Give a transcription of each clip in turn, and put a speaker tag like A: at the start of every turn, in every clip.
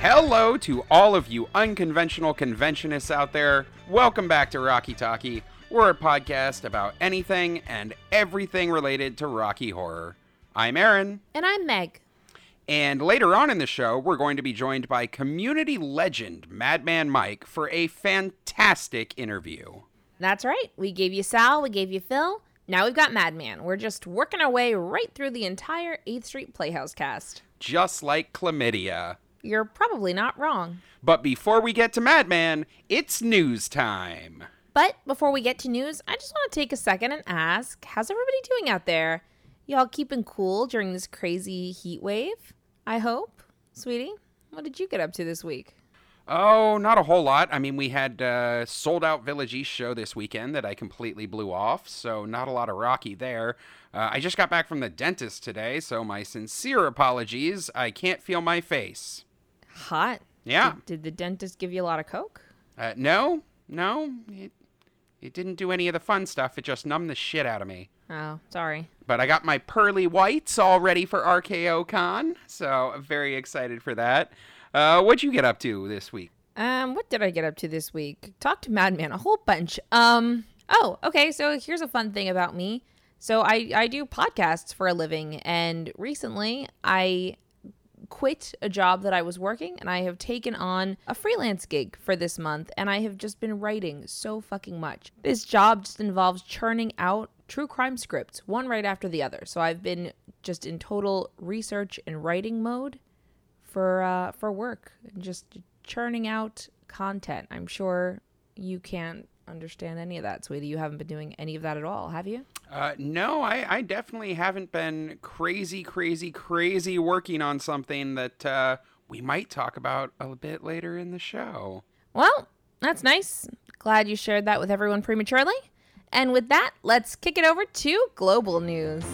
A: Hello to all of you unconventional conventionists out there. Welcome back to Rocky Talkie. We're a podcast about anything and everything related to Rocky Horror. I'm Aaron,
B: And I'm Meg.
A: and later on in the show, we're going to be joined by community legend Madman Mike for a fantastic interview.
B: That's right. We gave you Sal, we gave you Phil. Now we've got Madman. We're just working our way right through the entire 8th Street Playhouse cast.
A: Just like chlamydia.
B: You're probably not wrong.
A: But before we get to Madman, it's news time.
B: But before we get to news, I just want to take a second and ask how's everybody doing out there? Y'all keeping cool during this crazy heat wave? I hope. Sweetie, what did you get up to this week?
A: Oh, not a whole lot. I mean, we had uh, sold out Village East show this weekend that I completely blew off, so not a lot of Rocky there. Uh, I just got back from the dentist today, so my sincere apologies. I can't feel my face.
B: Hot.
A: Yeah.
B: Did, did the dentist give you a lot of coke?
A: Uh, no, no, it, it didn't do any of the fun stuff. It just numbed the shit out of me.
B: Oh, sorry.
A: But I got my pearly whites all ready for RKO Con, so I'm very excited for that. Uh, what'd you get up to this week?
B: Um, what did I get up to this week? Talk to Madman a whole bunch. Um, oh, okay. So here's a fun thing about me. So I I do podcasts for a living, and recently I quit a job that I was working, and I have taken on a freelance gig for this month, and I have just been writing so fucking much. This job just involves churning out true crime scripts, one right after the other. So I've been just in total research and writing mode for uh, for work, just churning out content. I'm sure you can't understand any of that, sweetie. You haven't been doing any of that at all, have you?
A: Uh, no, I, I definitely haven't been crazy, crazy, crazy working on something that uh, we might talk about a bit later in the show.
B: Well, that's nice. Glad you shared that with everyone prematurely. And with that, let's kick it over to global news.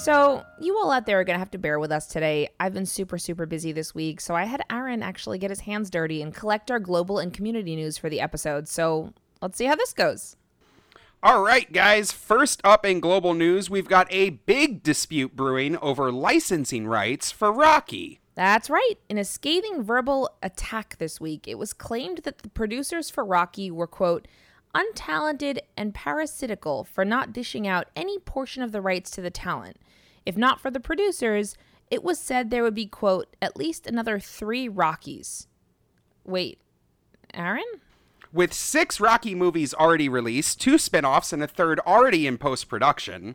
B: So, you all out there are going to have to bear with us today. I've been super, super busy this week, so I had Aaron actually get his hands dirty and collect our global and community news for the episode. So, let's see how this goes.
A: All right, guys, first up in global news, we've got a big dispute brewing over licensing rights for Rocky.
B: That's right. In a scathing verbal attack this week, it was claimed that the producers for Rocky were, quote, untalented and parasitical for not dishing out any portion of the rights to the talent. If not for the producers, it was said there would be, quote, at least another three Rockies. Wait, Aaron?
A: With six Rocky movies already released, two spin offs, and a third already in post production,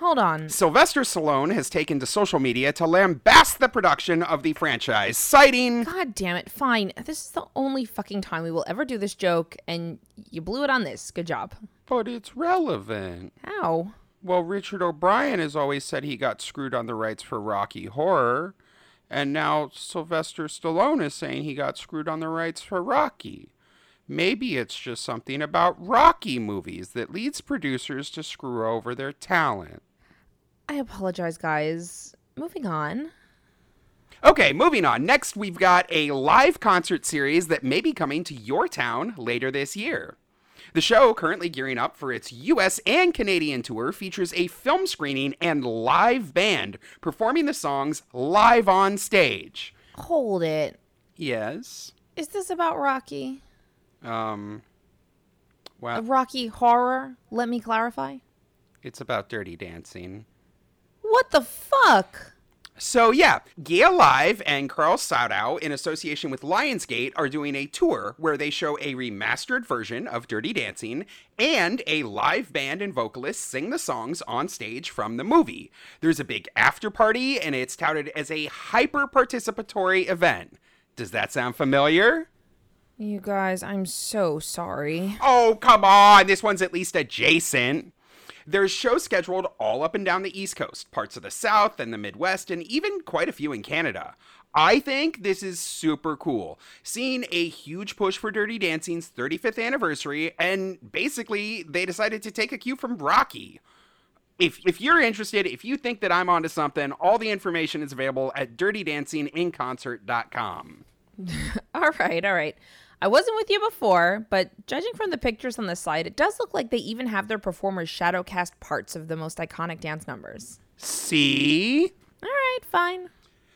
B: Hold on.
A: Sylvester Stallone has taken to social media to lambast the production of the franchise, citing.
B: God damn it. Fine. This is the only fucking time we will ever do this joke, and you blew it on this. Good job.
A: But it's relevant.
B: How?
A: Well, Richard O'Brien has always said he got screwed on the rights for Rocky Horror, and now Sylvester Stallone is saying he got screwed on the rights for Rocky. Maybe it's just something about Rocky movies that leads producers to screw over their talent.
B: I apologize, guys. Moving on.
A: Okay, moving on. Next, we've got a live concert series that may be coming to your town later this year. The show, currently gearing up for its US and Canadian tour, features a film screening and live band performing the songs live on stage.
B: Hold it.
A: Yes.
B: Is this about Rocky?
A: Um,
B: A Rocky horror? Let me clarify.
A: it's about dirty dancing.
B: What the fuck?
A: So yeah, Gail Live and Carl Saudow, in association with Lionsgate, are doing a tour where they show a remastered version of Dirty Dancing and a live band and vocalists sing the songs on stage from the movie. There's a big after party, and it's touted as a hyper participatory event. Does that sound familiar?
B: You guys, I'm so sorry.
A: Oh, come on. This one's at least adjacent. There's shows scheduled all up and down the East Coast, parts of the South and the Midwest, and even quite a few in Canada. I think this is super cool. Seeing a huge push for Dirty Dancing's 35th anniversary, and basically they decided to take a cue from Rocky. If, if you're interested, if you think that I'm onto something, all the information is available at dirtydancinginconcert.com.
B: All right, all right. I wasn't with you before, but judging from the pictures on the site, it does look like they even have their performers shadow cast parts of the most iconic dance numbers.
A: See?
B: All right, fine.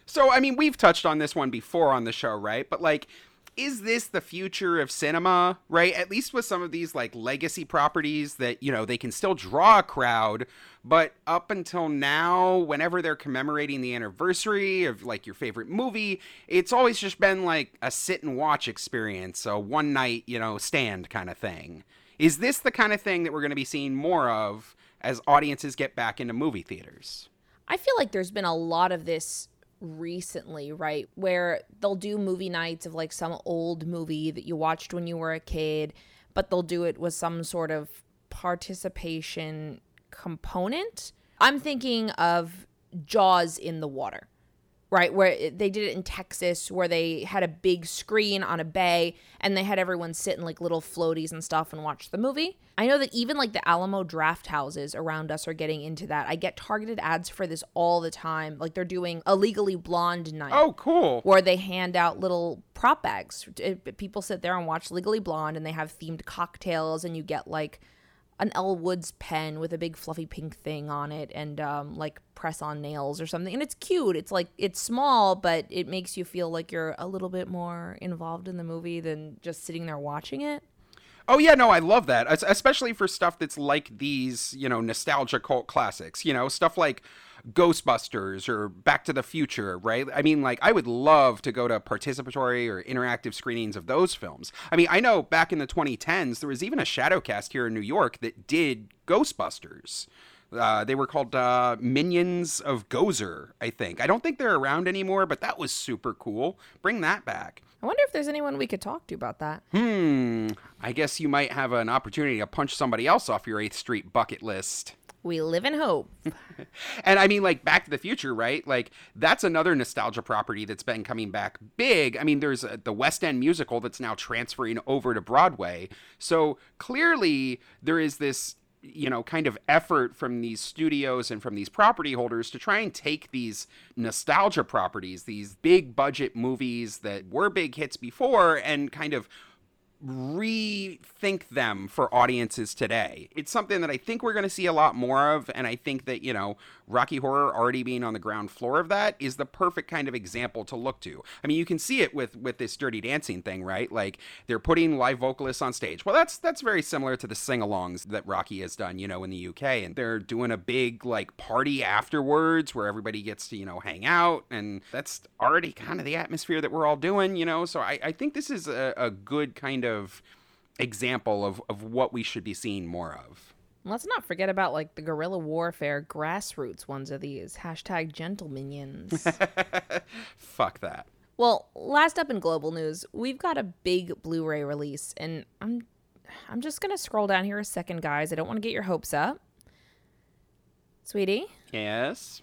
A: So, I mean, we've touched on this one before on the show, right? But, like, is this the future of cinema, right? At least with some of these, like, legacy properties that, you know, they can still draw a crowd, but up until now, whenever they're commemorating the anniversary of, like, your favorite movie, it's always just been, like, a sit and watch experience, a one night, you know, stand kind of thing. Is this the kind of thing that we're going to be seeing more of as audiences get back into movie theaters?
B: I feel like there's been a lot of this recently, right? Where they'll do movie nights of like some old movie that you watched when you were a kid, but they'll do it with some sort of participation component. I'm thinking of Jaws in the water right? Where they did it in Texas, where they had a big screen on a bay and they had everyone sit in like little floaties and stuff and watch the movie. I know that even like the Alamo draft houses around us are getting into that. I get targeted ads for this all the time. Like they're doing a legally blonde night.
A: Oh, cool.
B: Where they hand out little prop bags. People sit there and watch Legally Blonde and they have themed cocktails and you get like an Elle Woods pen with a big fluffy pink thing on it and um, like press on nails or something. And it's cute. It's like it's small, but it makes you feel like you're a little bit more involved in the movie than just sitting there watching it.
A: Oh yeah, no, I love that, especially for stuff that's like these, you know, nostalgia cult classics. You know, stuff like Ghostbusters or Back to the Future, right? I mean, like, I would love to go to participatory or interactive screenings of those films. I mean, I know back in the 2010s, there was even a Shadowcast here in New York that did Ghostbusters. Uh, they were called uh, Minions of Gozer, I think. I don't think they're around anymore, but that was super cool. Bring that back.
B: I wonder if there's anyone we could talk to about that.
A: Hmm. I guess you might have an opportunity to punch somebody else off your 8th Street bucket list.
B: We live in hope.
A: and I mean, like Back to the Future, right? Like that's another nostalgia property that's been coming back big. I mean, there's a, the West End musical that's now transferring over to Broadway. So clearly, there is this you know kind of effort from these studios and from these property holders to try and take these nostalgia properties these big budget movies that were big hits before and kind of rethink them for audiences today. It's something that I think we're going to see a lot more of, and I think that, you know, Rocky Horror already being on the ground floor of that is the perfect kind of example to look to. I mean, you can see it with with this Dirty Dancing thing, right? Like they're putting live vocalists on stage. Well, that's that's very similar to the sing-alongs that Rocky has done, you know, in the UK, and they're doing a big like party afterwards where everybody gets to you know hang out, and that's already kind of the atmosphere that we're all doing, you know. So I, I think this is a, a good kind of example of, of what we should be seeing more of.
B: Let's not forget about like the guerrilla warfare grassroots ones of these. Hashtag gentle minions.
A: Fuck that.
B: Well, last up in global news, we've got a big Blu-ray release, and I'm I'm just gonna scroll down here a second, guys. I don't want to get your hopes up. Sweetie?
A: Yes.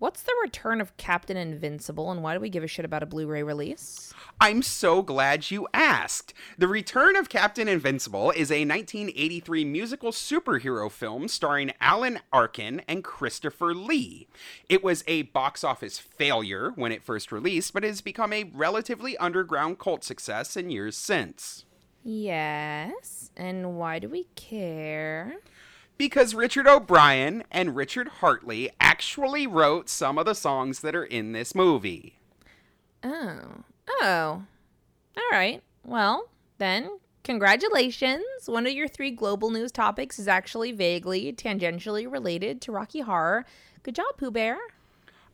B: What's the return of Captain Invincible, and why do we give a shit about a Blu ray release?
A: I'm so glad you asked. The Return of Captain Invincible is a 1983 musical superhero film starring Alan Arkin and Christopher Lee. It was a box office failure when it first released, but has become a relatively underground cult success in years since.
B: Yes, and why do we care?
A: because Richard O'Brien and Richard Hartley actually wrote some of the songs that are in this movie.
B: Oh. Oh. All right. Well, then, congratulations. One of your three global news topics is actually vaguely, tangentially related to Rocky Horror. Good job, Pooh Bear.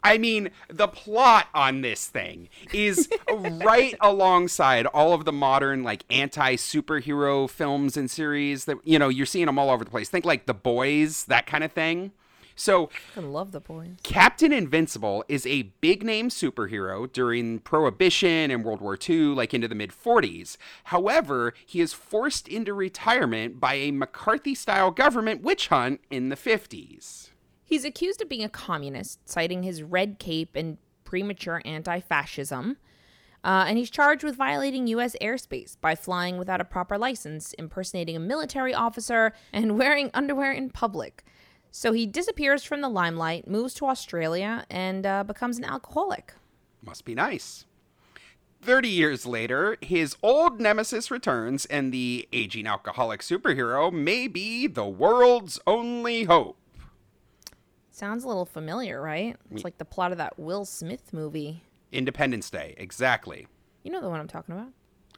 A: I mean, the plot on this thing is right alongside all of the modern, like, anti superhero films and series that, you know, you're seeing them all over the place. Think like The Boys, that kind of thing. So,
B: I love The Boys.
A: Captain Invincible is a big name superhero during Prohibition and World War II, like into the mid 40s. However, he is forced into retirement by a McCarthy style government witch hunt in the 50s.
B: He's accused of being a communist, citing his red cape and premature anti fascism. Uh, and he's charged with violating U.S. airspace by flying without a proper license, impersonating a military officer, and wearing underwear in public. So he disappears from the limelight, moves to Australia, and uh, becomes an alcoholic.
A: Must be nice. 30 years later, his old nemesis returns, and the aging alcoholic superhero may be the world's only hope.
B: Sounds a little familiar, right? It's like the plot of that Will Smith movie.
A: Independence Day, exactly.
B: You know the one I'm talking about?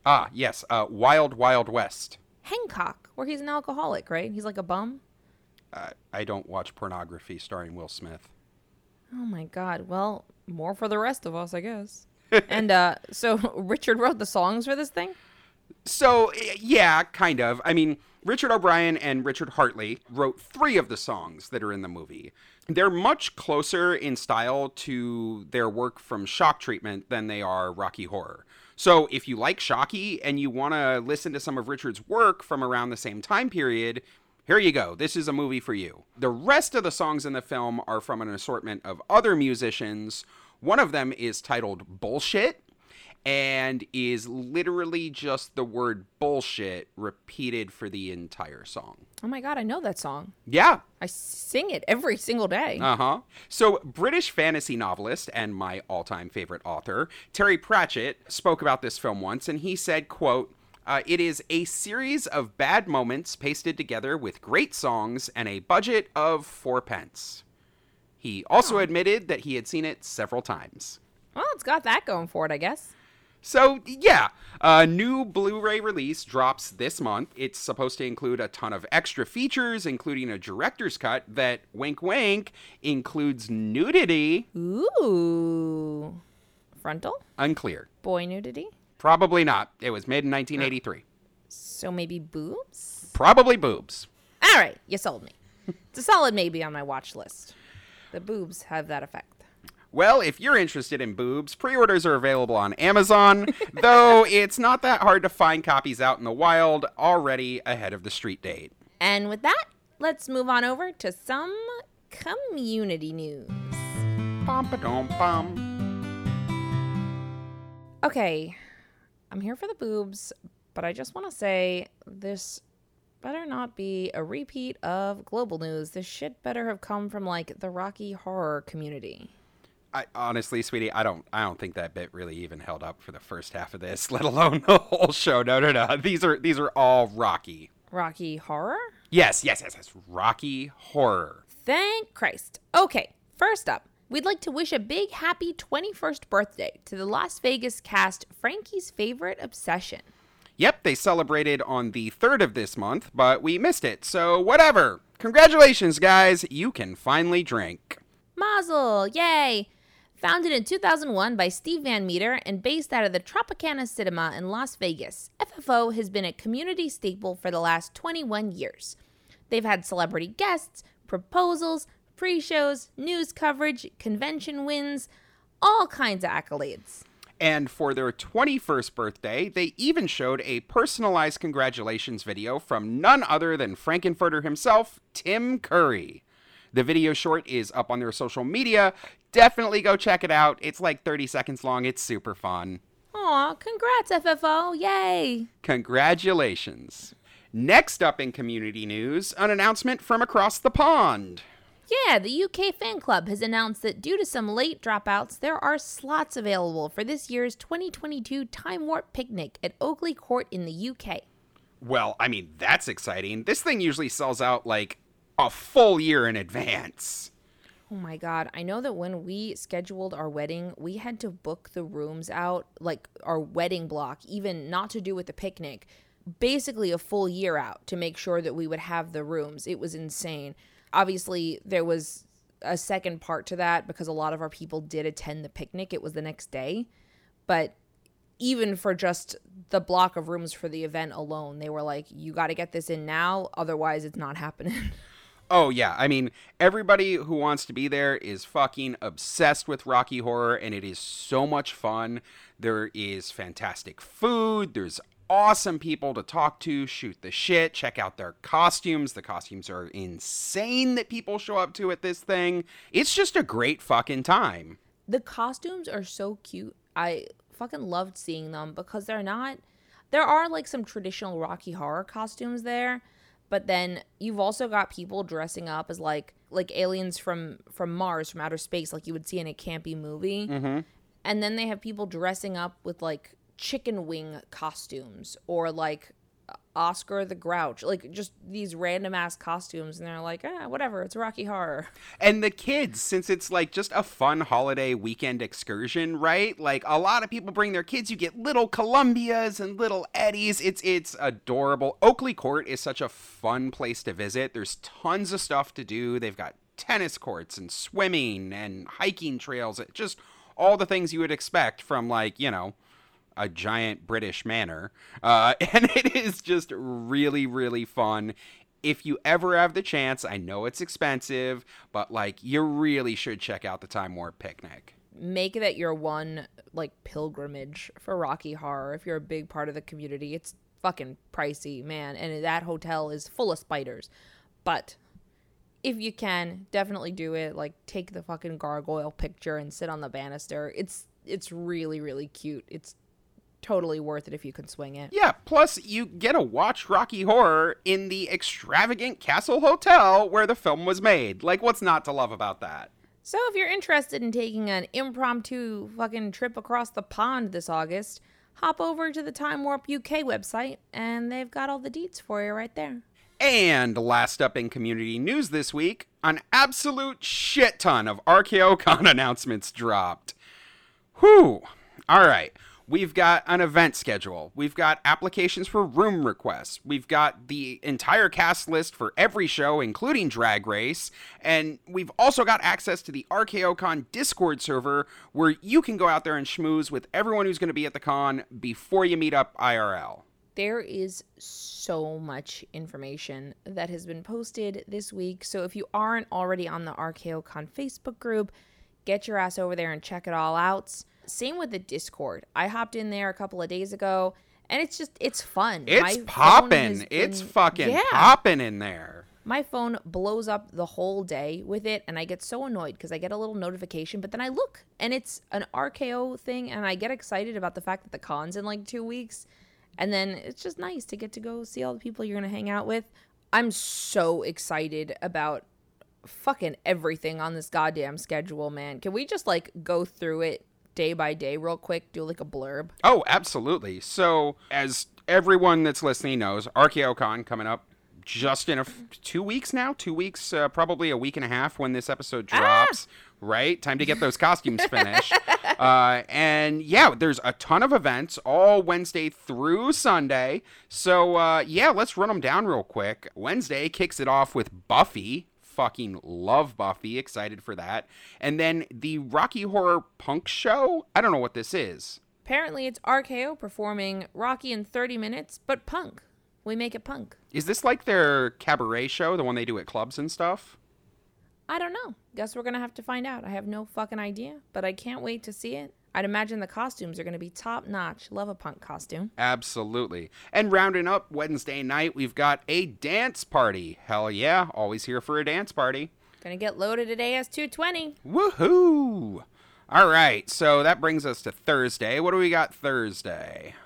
A: Ah, yes, uh, Wild Wild West.
B: Hancock, where he's an alcoholic, right? He's like a bum.
A: Uh, I don't watch pornography starring Will Smith.
B: Oh my god. Well, more for the rest of us, I guess. and uh so Richard wrote the songs for this thing?
A: So, yeah, kind of. I mean, Richard O'Brien and Richard Hartley wrote three of the songs that are in the movie. They're much closer in style to their work from Shock Treatment than they are Rocky Horror. So, if you like Shocky and you want to listen to some of Richard's work from around the same time period, here you go. This is a movie for you. The rest of the songs in the film are from an assortment of other musicians. One of them is titled Bullshit and is literally just the word bullshit repeated for the entire song.
B: Oh my god, I know that song.
A: Yeah.
B: I sing it every single day.
A: Uh huh. So, British fantasy novelist and my all-time favorite author Terry Pratchett spoke about this film once, and he said, "quote uh, It is a series of bad moments pasted together with great songs and a budget of four pence." He also admitted that he had seen it several times.
B: well, it's got that going for it, I guess.
A: So, yeah, a new Blu ray release drops this month. It's supposed to include a ton of extra features, including a director's cut that, wink wink, includes nudity.
B: Ooh. Frontal?
A: Unclear.
B: Boy nudity?
A: Probably not. It was made in 1983.
B: So maybe boobs?
A: Probably boobs.
B: All right, you sold me. It's a solid maybe on my watch list. The boobs have that effect.
A: Well, if you're interested in boobs, pre orders are available on Amazon, though it's not that hard to find copies out in the wild already ahead of the street date.
B: And with that, let's move on over to some community news.
A: Bum ba dum bum.
B: Okay, I'm here for the boobs, but I just want to say this better not be a repeat of global news. This shit better have come from like the Rocky horror community.
A: I, honestly, sweetie, I don't, I don't think that bit really even held up for the first half of this, let alone the whole show. No, no, no. These are, these are all Rocky.
B: Rocky horror?
A: Yes, yes, yes, yes. Rocky horror.
B: Thank Christ. Okay, first up, we'd like to wish a big happy 21st birthday to the Las Vegas cast Frankie's Favorite Obsession.
A: Yep, they celebrated on the third of this month, but we missed it. So whatever. Congratulations, guys. You can finally drink.
B: Mazel, yay! Founded in 2001 by Steve Van Meter and based out of the Tropicana Cinema in Las Vegas, FFO has been a community staple for the last 21 years. They've had celebrity guests, proposals, pre shows, news coverage, convention wins, all kinds of accolades.
A: And for their 21st birthday, they even showed a personalized congratulations video from none other than Frank-N-Furter himself, Tim Curry. The video short is up on their social media. Definitely go check it out. It's like 30 seconds long. It's super fun.
B: Aw, congrats, FFO, yay!
A: Congratulations. Next up in community news, an announcement from across the pond.
B: Yeah, the UK fan club has announced that due to some late dropouts, there are slots available for this year's 2022 Time Warp Picnic at Oakley Court in the UK.
A: Well, I mean, that's exciting. This thing usually sells out like a full year in advance.
B: Oh my god, I know that when we scheduled our wedding, we had to book the rooms out, like our wedding block, even not to do with the picnic, basically a full year out to make sure that we would have the rooms. It was insane. Obviously, there was a second part to that because a lot of our people did attend the picnic. It was the next day. But even for just the block of rooms for the event alone, they were like, you got to get this in now, otherwise, it's not happening.
A: Oh, yeah. I mean, everybody who wants to be there is fucking obsessed with Rocky Horror, and it is so much fun. There is fantastic food, there's awesome people to talk to, shoot the shit, check out their costumes. The costumes are insane that people show up to at this thing. It's just a great fucking time.
B: the costumes are so cute. I fucking loved seeing them because they're not there are like some traditional Rocky horror costumes there, but then you've also got people dressing up as like like aliens from from Mars from outer space like you would see in a campy movie. Mm-hmm. And then they have people dressing up with like chicken wing costumes or like Oscar the Grouch, like just these random ass costumes, and they're like, ah, whatever, it's Rocky Horror.
A: And the kids, since it's like just a fun holiday weekend excursion, right? Like a lot of people bring their kids. You get little Columbias and little Eddies. It's it's adorable. Oakley Court is such a fun place to visit. There's tons of stuff to do. They've got tennis courts and swimming and hiking trails. Just all the things you would expect from like you know a giant British manor. Uh, and it is just really, really fun. If you ever have the chance, I know it's expensive, but like you really should check out the Time Warp Picnic.
B: Make that your one like pilgrimage for Rocky Horror if you're a big part of the community. It's fucking pricey, man, and that hotel is full of spiders. But if you can, definitely do it. Like take the fucking gargoyle picture and sit on the banister. It's it's really really cute. It's totally worth it if you can swing it.
A: Yeah, plus you get to watch Rocky Horror in the extravagant Castle Hotel where the film was made. Like, what's not to love about that?
B: So, if you're interested in taking an impromptu fucking trip across the pond this August, hop over to the Time Warp UK website and they've got all the deets for you right there.
A: And last up in community news this week, an absolute shit ton of RKOCon announcements dropped. Whew. All right. We've got an event schedule. We've got applications for room requests. We've got the entire cast list for every show, including Drag Race. And we've also got access to the RKOCon Discord server where you can go out there and schmooze with everyone who's going to be at the con before you meet up IRL.
B: There is so much information that has been posted this week. So if you aren't already on the RKOCon Facebook group, get your ass over there and check it all out. Same with the Discord. I hopped in there a couple of days ago, and it's just it's fun.
A: It's popping. It's fucking yeah. popping in there.
B: My phone blows up the whole day with it, and I get so annoyed because I get a little notification, but then I look and it's an RKO thing, and I get excited about the fact that the con's in like two weeks. And then it's just nice to get to go see all the people you're going to hang out with. I'm so excited about fucking everything on this goddamn schedule, man. Can we just like go through it day by day real quick, do like a blurb?
A: Oh, absolutely. So, as everyone that's listening knows, RKOCon coming up just in a f- two weeks now, two weeks, uh, probably a week and a half when this episode ah! drops. Ah! Right, time to get those costumes finished. uh, and yeah, there's a ton of events all Wednesday through Sunday. So uh, yeah, let's run them down real quick. Wednesday kicks it off with Buffy fucking love Buffy. Excited for that. And then the Rocky Horror Punk Show. I don't know what this is.
B: Apparently, it's RKO performing Rocky in 30 minutes, but punk. We make it punk.
A: Is this like their cabaret show, the one they do at clubs and stuff?
B: I don't know. Guess we're going to have to find out. I have no fucking idea, but I can't wait to see it. I'd imagine the costumes are going to be top notch. Love a punk costume.
A: Absolutely. And rounding up Wednesday night, we've got a dance party. Hell yeah, always here for a dance party.
B: Gonna get loaded at AS 220.
A: Woohoo! All right, so that brings us to Thursday. What do we got Thursday?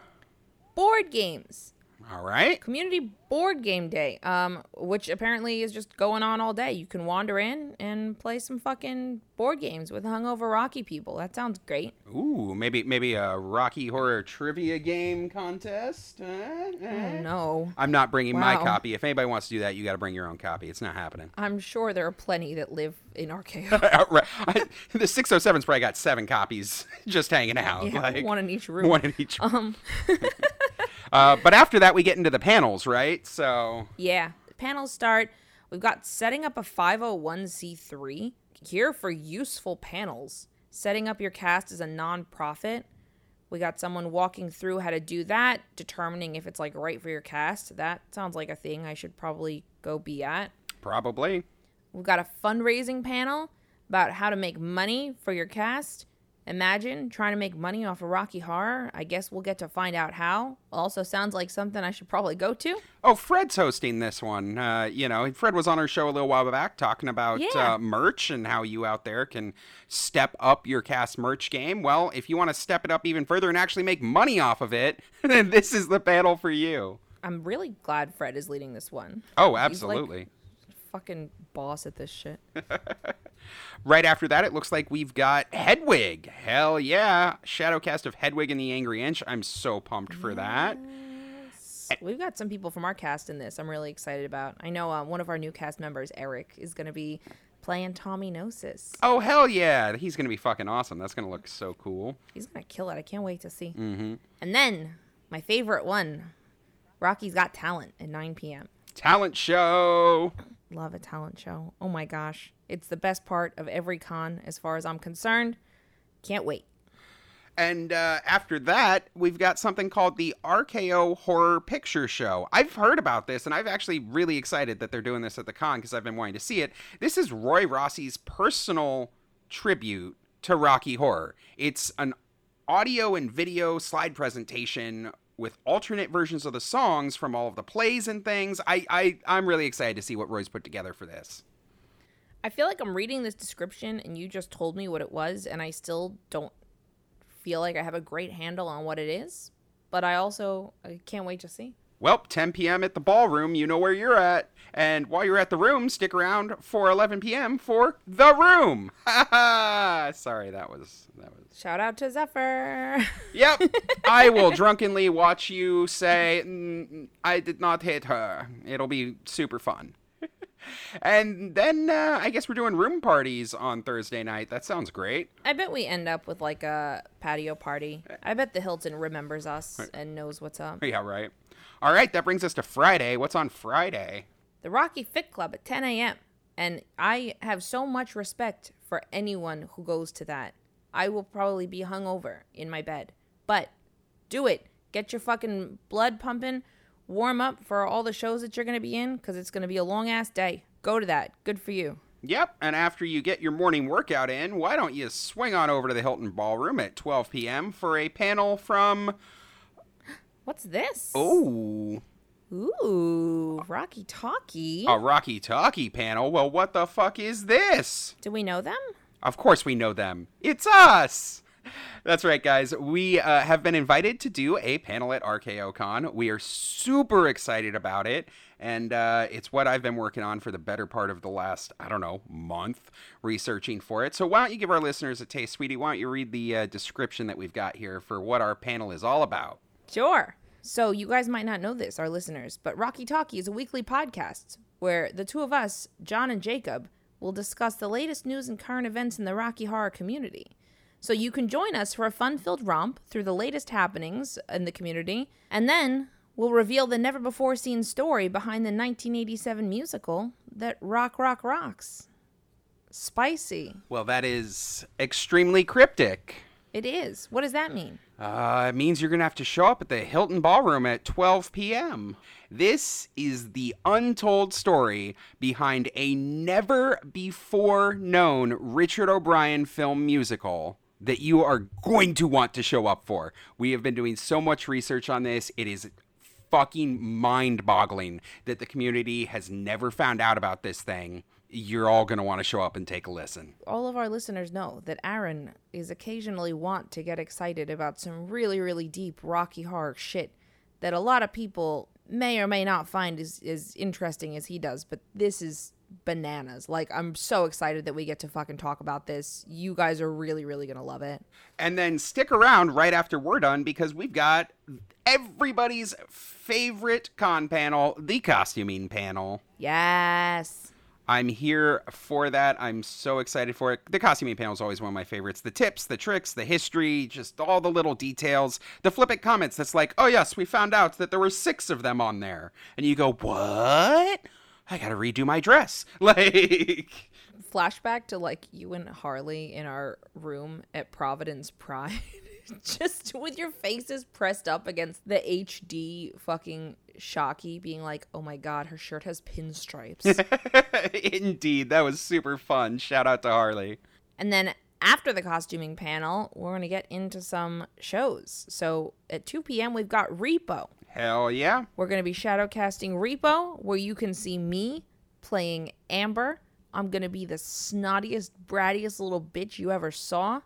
B: Board games.
A: All right.
B: Community board game day, um, which apparently is just going on all day. You can wander in and play some fucking board games with hungover Rocky people. That sounds great.
A: Ooh, maybe maybe a Rocky Horror trivia game contest. Uh,
B: oh, no.
A: I'm not bringing wow. my copy. If anybody wants to do that, you got to bring your own copy. It's not happening.
B: I'm sure there are plenty that live in RKO.
A: the 607's probably got seven copies just hanging out.
B: Yeah, like, one in each room.
A: One in each room. Um. Uh, but after that, we get into the panels, right? So
B: yeah, the panels start. We've got setting up a 501c3 here for useful panels. Setting up your cast as a nonprofit. We got someone walking through how to do that, determining if it's like right for your cast. That sounds like a thing I should probably go be at.
A: Probably.
B: We've got a fundraising panel about how to make money for your cast. Imagine trying to make money off of Rocky Horror. I guess we'll get to find out how. Also, sounds like something I should probably go to.
A: Oh, Fred's hosting this one. Uh, you know, Fred was on our show a little while back talking about yeah. uh, merch and how you out there can step up your cast merch game. Well, if you want to step it up even further and actually make money off of it, then this is the panel for you.
B: I'm really glad Fred is leading this one.
A: Oh, absolutely.
B: Like fucking boss at this shit.
A: Right after that, it looks like we've got Hedwig. Hell yeah. Shadowcast of Hedwig and the Angry Inch. I'm so pumped for that.
B: We've got some people from our cast in this. I'm really excited about. I know uh, one of our new cast members, Eric, is going to be playing Tommy Gnosis.
A: Oh, hell yeah. He's going to be fucking awesome. That's going to look so cool.
B: He's going to kill it. I can't wait to see.
A: Mm-hmm.
B: And then my favorite one, Rocky's Got Talent at 9 p.m.
A: Talent show.
B: Love a talent show. Oh my gosh. It's the best part of every con as far as I'm concerned. Can't wait.
A: And uh, after that, we've got something called the RKO Horror Picture Show. I've heard about this, and I'm actually really excited that they're doing this at the con because I've been wanting to see it. This is Roy Rossi's personal tribute to Rocky Horror. It's an audio and video slide presentation with alternate versions of the songs from all of the plays and things. I, I I'm really excited to see what Roy's put together for this.
B: I feel like I'm reading this description and you just told me what it was, and I still don't feel like I have a great handle on what it is. But I also I can't wait to see.
A: Well, 10 p.m. at the ballroom, you know where you're at. And while you're at the room, stick around for 11 p.m. for the room. Sorry, that was that was.
B: Shout out to Zephyr.
A: Yep, I will drunkenly watch you say, mm, "I did not hit her." It'll be super fun. And then uh, I guess we're doing room parties on Thursday night. That sounds great.
B: I bet we end up with like a patio party. I bet the Hilton remembers us and knows what's up.
A: Yeah, right. All right, that brings us to Friday. What's on Friday?
B: The Rocky Fit Club at 10 a.m. And I have so much respect for anyone who goes to that. I will probably be hungover in my bed. But do it. Get your fucking blood pumping. Warm up for all the shows that you're going to be in because it's going to be a long ass day. Go to that. Good for you.
A: Yep, and after you get your morning workout in, why don't you swing on over to the Hilton Ballroom at 12 p.m. for a panel from.
B: What's this?
A: Oh,
B: Ooh, Rocky Talkie.
A: a Rocky Talkie panel. Well, what the fuck is this?
B: Do we know them?
A: Of course we know them. It's us! That's right, guys. We uh, have been invited to do a panel at RKOCon. We are super excited about it. And uh, it's what I've been working on for the better part of the last, I don't know, month, researching for it. So why don't you give our listeners a taste, sweetie? Why don't you read the uh, description that we've got here for what our panel is all about?
B: Sure. So, you guys might not know this, our listeners, but Rocky Talkie is a weekly podcast where the two of us, John and Jacob, will discuss the latest news and current events in the Rocky horror community. So, you can join us for a fun filled romp through the latest happenings in the community, and then we'll reveal the never before seen story behind the 1987 musical that Rock Rock Rocks. Spicy.
A: Well, that is extremely cryptic.
B: It is. What does that mean?
A: Uh, it means you're going to have to show up at the Hilton Ballroom at 12 p.m. This is the untold story behind a never before known Richard O'Brien film musical that you are going to want to show up for. We have been doing so much research on this. It is fucking mind boggling that the community has never found out about this thing. You're all going to want to show up and take a listen.
B: all of our listeners know that Aaron is occasionally want to get excited about some really, really deep Rocky Horror shit that a lot of people may or may not find as, as interesting as he does, but this is bananas. Like, I'm so excited that we get to fucking talk about this. You guys are really, really gonna love it.
A: And then stick around right after we're done because we've got everybody's favorite con panel, the costuming panel.
B: Yes.
A: I'm here for that. I'm so excited for it. The costuming panel is always one of my favorites. The tips, the tricks, the history, just all the little details. The flippant comments that's like, oh, yes, we found out that there were six of them on there. And you go, what? I gotta redo my dress. Like,
B: Flashback to like you and Harley in our room at Providence Pride. Just with your faces pressed up against the HD fucking Shocky, being like, oh my god, her shirt has pinstripes.
A: indeed, that was super fun. Shout out to Harley.
B: And then after the costuming panel, we're going to get into some shows. So at 2 p.m., we've got Repo.
A: Hell yeah.
B: We're going to be shadow casting Repo, where you can see me playing Amber. I'm going to be the snottiest, brattiest little bitch you ever saw.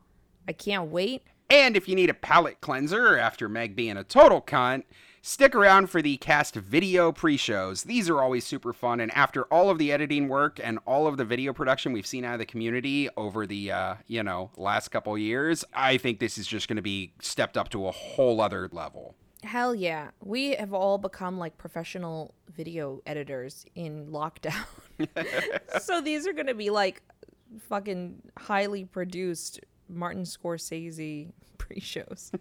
B: I can't wait.
A: And if you need a palate cleanser after Meg being a total cunt, stick around for the cast video pre shows. These are always super fun. And after all of the editing work and all of the video production we've seen out of the community over the, uh, you know, last couple years, I think this is just going to be stepped up to a whole other level.
B: Hell yeah. We have all become like professional video editors in lockdown. so these are going to be like fucking highly produced Martin Scorsese pre shows.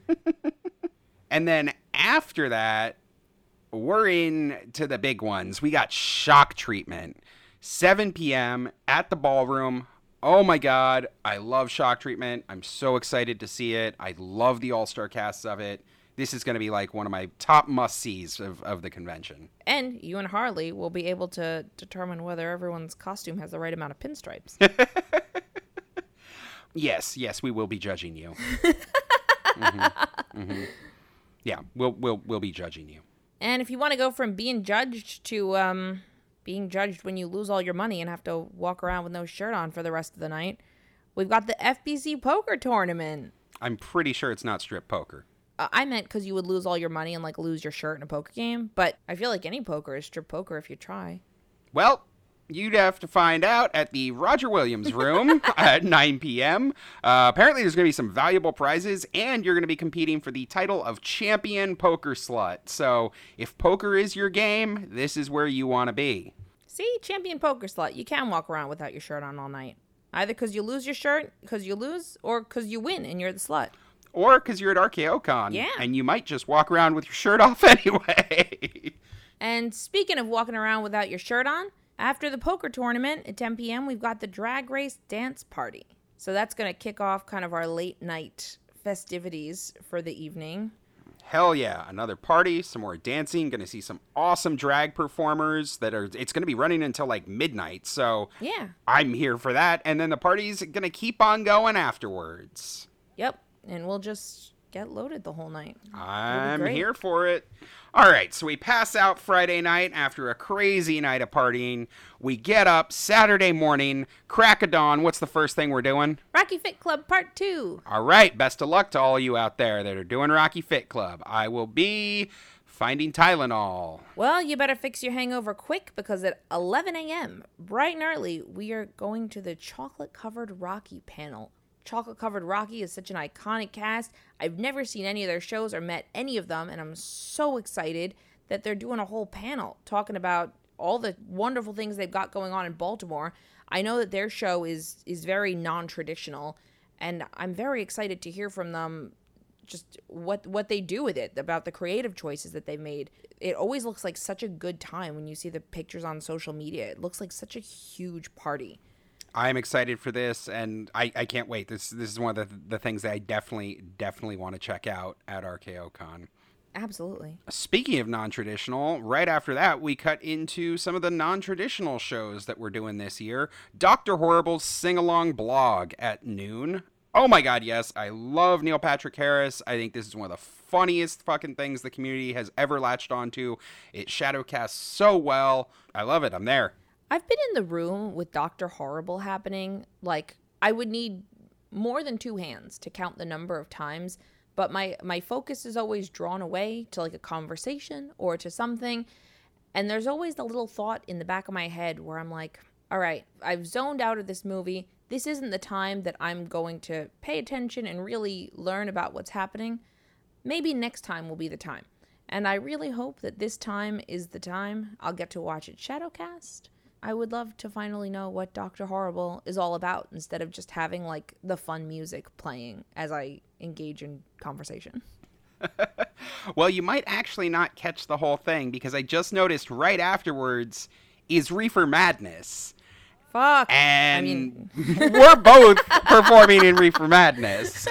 A: and then after that, we're in to the big ones. We got shock treatment. 7 p.m. at the ballroom. Oh my god, I love shock treatment. I'm so excited to see it. I love the all star casts of it this is going to be like one of my top must sees of, of the convention.
B: And you and Harley will be able to determine whether everyone's costume has the right amount of pinstripes.
A: yes, yes, we will be judging you. mm-hmm, mm-hmm. Yeah, we'll we'll we'll be judging you.
B: And if you want to go from being judged to um, being judged when you lose all your money and have to walk around with no shirt on for the rest of the night, we've got the FBC poker tournament.
A: I'm pretty sure it's not strip poker.
B: Uh, I meant because you would lose all your money and like lose your shirt in a poker game. But I feel like any poker is strip poker if you try.
A: Well, you'd have to find out at the Roger Williams room at 9 p.m. Uh, apparently, there's going to be some valuable prizes, and you're going to be competing for the title of champion poker slut. So, if poker is your game, this is where you want to be.
B: See, champion poker slut. You can walk around without your shirt on all night. Either because you lose your shirt, because you lose, or because you win and you're the slut
A: or because you're at RKOCon.
B: Yeah.
A: And you might just walk around with your shirt off anyway.
B: and speaking of walking around without your shirt on, after the poker tournament at 10 p.m., we've got the drag race dance party. So that's going to kick off kind of our late night festivities for the evening.
A: Hell yeah, another party, some more dancing, going to see some awesome drag performers that are it's going to be running until like midnight. So,
B: yeah.
A: I'm here for that and then the party's going to keep on going afterwards.
B: Yep and we'll just get loaded the whole night.
A: I'm here for it. All right, so we pass out Friday night after a crazy night of partying. We get up Saturday morning, crack a dawn. What's the first thing we're doing?
B: Rocky Fit Club Part 2.
A: All right, best of luck to all you out there that are doing Rocky Fit Club. I will be finding Tylenol.
B: Well, you better fix your hangover quick because at 11 a.m., bright and early, we are going to the chocolate covered Rocky panel Chocolate Covered Rocky is such an iconic cast. I've never seen any of their shows or met any of them, and I'm so excited that they're doing a whole panel talking about all the wonderful things they've got going on in Baltimore. I know that their show is is very non-traditional, and I'm very excited to hear from them just what what they do with it about the creative choices that they've made it always looks like such a good time when you see the pictures on social media it looks like such a huge party
A: I'm excited for this, and I, I can't wait. This this is one of the, the things that I definitely definitely want to check out at RKO Con.
B: Absolutely.
A: Speaking of non traditional, right after that, we cut into some of the non traditional shows that we're doing this year. Dr. Horrible's Sing Along blog at noon. Oh my god, yes. I love Neil Patrick Harris. I think this is one of the funniest fucking things the community has ever latched onto. It shadowcasts so well. I love it. I'm there.
B: I've been in the room with Dr. Horrible happening. Like, I would need more than two hands to count the number of times, but my my focus is always drawn away to like a conversation or to something. And there's always the little thought in the back of my head where I'm like, all right, I've zoned out of this movie. This isn't the time that I'm going to pay attention and really learn about what's happening. Maybe next time will be the time. And I really hope that this time is the time I'll get to watch it shadowcast I would love to finally know what Dr. Horrible is all about instead of just having like the fun music playing as I engage in conversation.
A: well, you might actually not catch the whole thing because I just noticed right afterwards is Reefer Madness.
B: Fuck.
A: And I mean... we're both performing in Reefer Madness.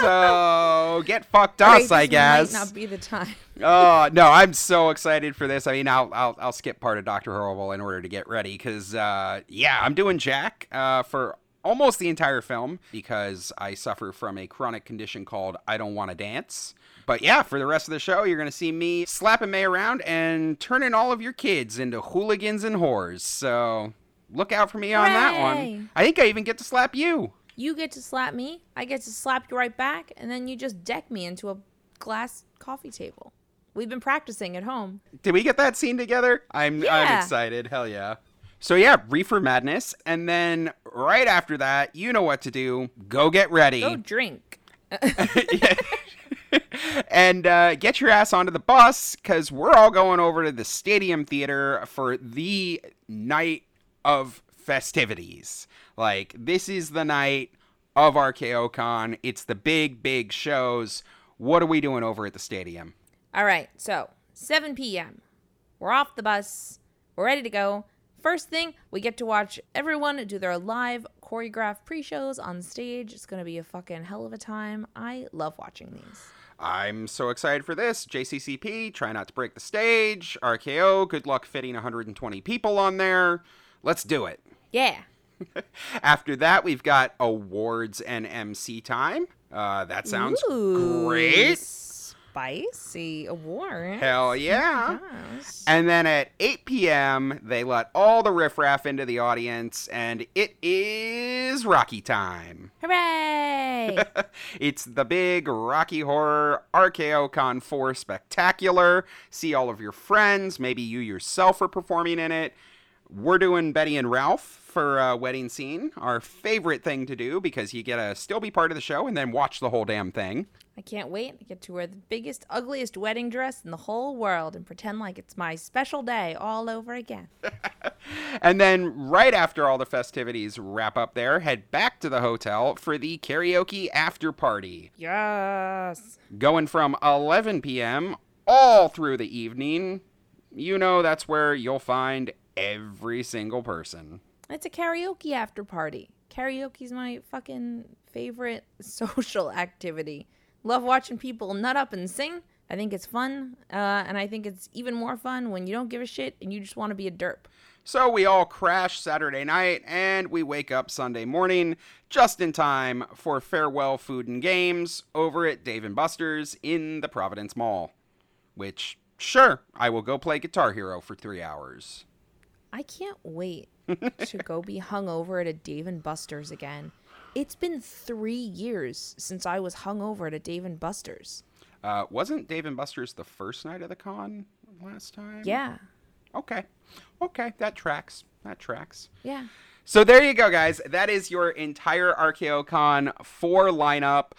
A: So get fucked us, I guess.
B: Might not be the time.
A: oh no, I'm so excited for this. I mean, I'll I'll, I'll skip part of Doctor Horrible in order to get ready because uh, yeah, I'm doing Jack uh, for almost the entire film because I suffer from a chronic condition called I don't want to dance. But yeah, for the rest of the show, you're going to see me slapping Mae around and turning all of your kids into hooligans and whores. So look out for me on Hooray! that one. I think I even get to slap you.
B: You get to slap me, I get to slap you right back, and then you just deck me into a glass coffee table. We've been practicing at home.
A: Did we get that scene together? I'm I'm excited. Hell yeah. So yeah, Reefer Madness, and then right after that, you know what to do. Go get ready.
B: Go drink.
A: And uh, get your ass onto the bus because we're all going over to the Stadium Theater for the night of festivities. Like, this is the night of RKO Con. It's the big, big shows. What are we doing over at the stadium?
B: All right, so 7 p.m. We're off the bus. We're ready to go. First thing, we get to watch everyone do their live choreographed pre shows on stage. It's going to be a fucking hell of a time. I love watching these.
A: I'm so excited for this. JCCP, try not to break the stage. RKO, good luck fitting 120 people on there. Let's do it.
B: Yeah.
A: After that, we've got awards and MC time. Uh, that sounds
B: Ooh,
A: great.
B: Spicy awards.
A: Hell yeah.
B: Yes.
A: And then at 8 p.m., they let all the riffraff into the audience, and it is Rocky time.
B: Hooray!
A: it's the big Rocky Horror RKO Con 4 spectacular. See all of your friends. Maybe you yourself are performing in it. We're doing Betty and Ralph for a wedding scene, our favorite thing to do because you get to still be part of the show and then watch the whole damn thing.
B: I can't wait. I get to wear the biggest, ugliest wedding dress in the whole world and pretend like it's my special day all over again.
A: And then right after all the festivities wrap up there, head back to the hotel for the karaoke after party.
B: Yes.
A: Going from 11 p.m. all through the evening. You know that's where you'll find every single person.
B: It's a karaoke after party. Karaoke's my fucking favorite social activity. Love watching people nut up and sing. I think it's fun, uh, and I think it's even more fun when you don't give a shit and you just want to be a derp.
A: So we all crash Saturday night and we wake up Sunday morning just in time for farewell food and games over at Dave and Buster's in the Providence Mall. Which, sure, I will go play Guitar Hero for three hours.
B: I can't wait to go be hungover at a Dave and Buster's again. It's been three years since I was hungover at a Dave and Buster's.
A: Uh, wasn't Dave and Buster's the first night of the con last time?
B: Yeah,
A: Okay. Okay, that tracks. That tracks.
B: yeah.
A: So there you go, guys. That is your entire RKOCon 4 lineup.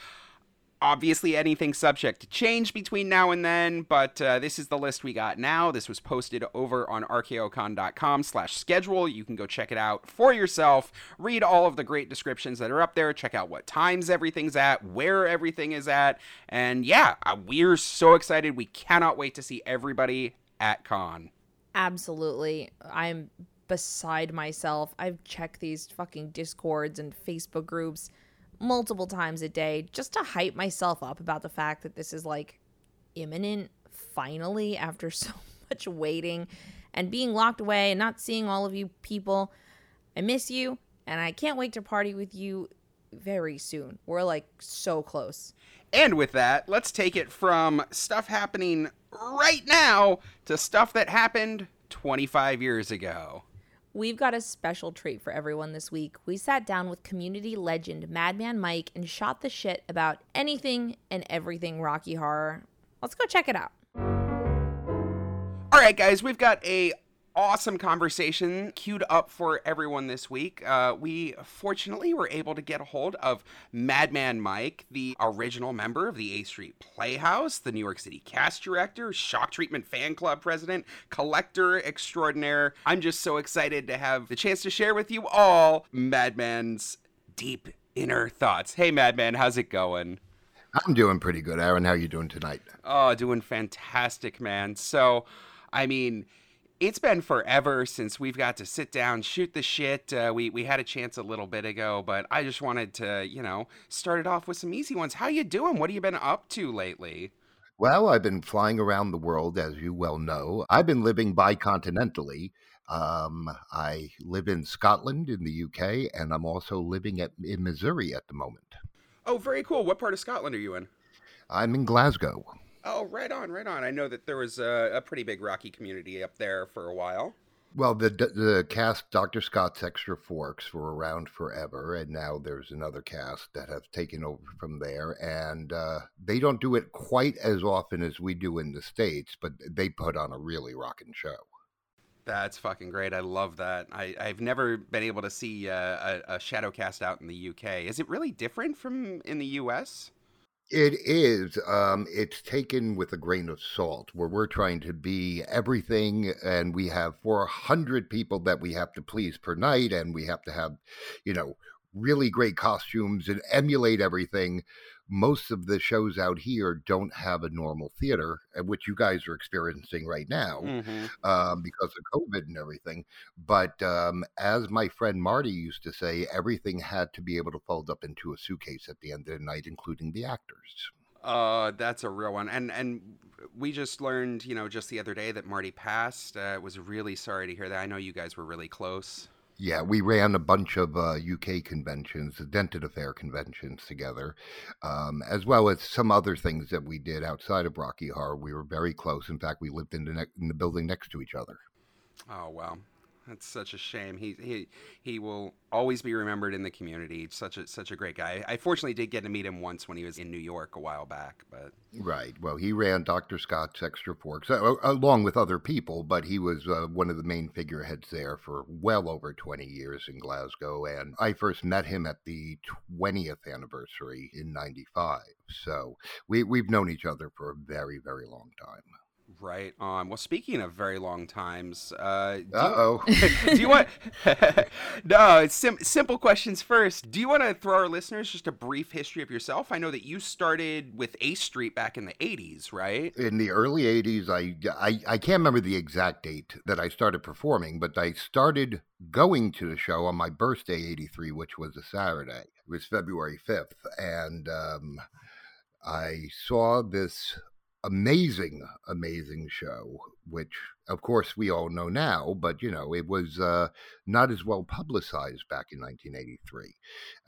A: Obviously, anything subject to change between now and then, but uh, this is the list we got now. This was posted over on rkocon.com slash schedule. You can go check it out for yourself. Read all of the great descriptions that are up there. Check out what times everything's at, where everything is at. And yeah, uh, we're so excited. We cannot wait to see everybody at con.
B: Absolutely. I'm beside myself. I've checked these fucking discords and Facebook groups multiple times a day just to hype myself up about the fact that this is like imminent finally after so much waiting and being locked away and not seeing all of you people. I miss you and I can't wait to party with you very soon. We're like so close.
A: And with that, let's take it from stuff happening right now to stuff that happened 25 years ago.
B: We've got a special treat for everyone this week. We sat down with community legend Madman Mike and shot the shit about anything and everything Rocky Horror. Let's go check it out.
A: All right, guys, we've got a awesome conversation queued up for everyone this week. Uh, we fortunately were able to get a hold of Madman Mike, the original member of the Eighth Street Playhouse, the New York City cast director, Shock Treatment Fan Club president, collector extraordinaire. I'm just so excited to have the chance to share with you all Madman's deep inner thoughts. Hey, Madman, how's it going?
C: I'm doing pretty good, Aaron. How are you doing tonight?
A: Oh, doing fantastic, man. So, I mean, it's been forever since we've got to sit down, shoot the shit. Uh, we we had a chance a little bit ago, but I just wanted to, you know, start it off with some easy ones. How you doing? What have you been up to lately?
C: Well, I've been flying around the world, as you well know. I've been living bicontinentally. Um, I live in Scotland in the UK, and I'm also living at, in Missouri at the moment.
A: Oh, very cool. What part of Scotland are you in?
C: I'm in Glasgow.
A: Oh, right on, right on. I know that there was a, a pretty big Rocky community up there for a while.
C: Well, the the cast Dr. Scott's Extra Forks were around forever, and now there's another cast that have taken over from there, and uh, they don't do it quite as often as we do in the states, but they put on a really rocking show.
A: That's fucking great. I love that. I, I've never been able to see uh, a, a shadow cast out in the UK. Is it really different from in the US?
C: It is. Um, it's taken with a grain of salt, where we're trying to be everything, and we have 400 people that we have to please per night, and we have to have, you know, really great costumes and emulate everything most of the shows out here don't have a normal theater, uh, which you guys are experiencing right now mm-hmm. um, because of COVID and everything. But um, as my friend Marty used to say, everything had to be able to fold up into a suitcase at the end of the night, including the actors.
A: Uh, that's a real one, and and we just learned, you know, just the other day that Marty passed. Uh, was really sorry to hear that. I know you guys were really close.
C: Yeah, we ran a bunch of uh, UK conventions, the Denton Affair conventions together, um, as well as some other things that we did outside of Rocky Horror. We were very close. In fact, we lived in the, ne- in the building next to each other.
A: Oh, wow. That's such a shame. He he he will always be remembered in the community. Such a such a great guy. I fortunately did get to meet him once when he was in New York a while back. But
C: right, well, he ran Doctor Scott's Extra Forks uh, along with other people, but he was uh, one of the main figureheads there for well over twenty years in Glasgow. And I first met him at the twentieth anniversary in '95. So we we've known each other for a very very long time.
A: Right on. Well, speaking of very long times, uh
C: oh.
A: do you want? no, it's sim- simple questions first. Do you want to throw our listeners just a brief history of yourself? I know that you started with Eighth Street back in the '80s, right?
C: In the early '80s, I, I I can't remember the exact date that I started performing, but I started going to the show on my birthday, '83, which was a Saturday. It was February 5th, and um, I saw this amazing, amazing show, which of course we all know now, but you know, it was uh, not as well publicized back in 1983.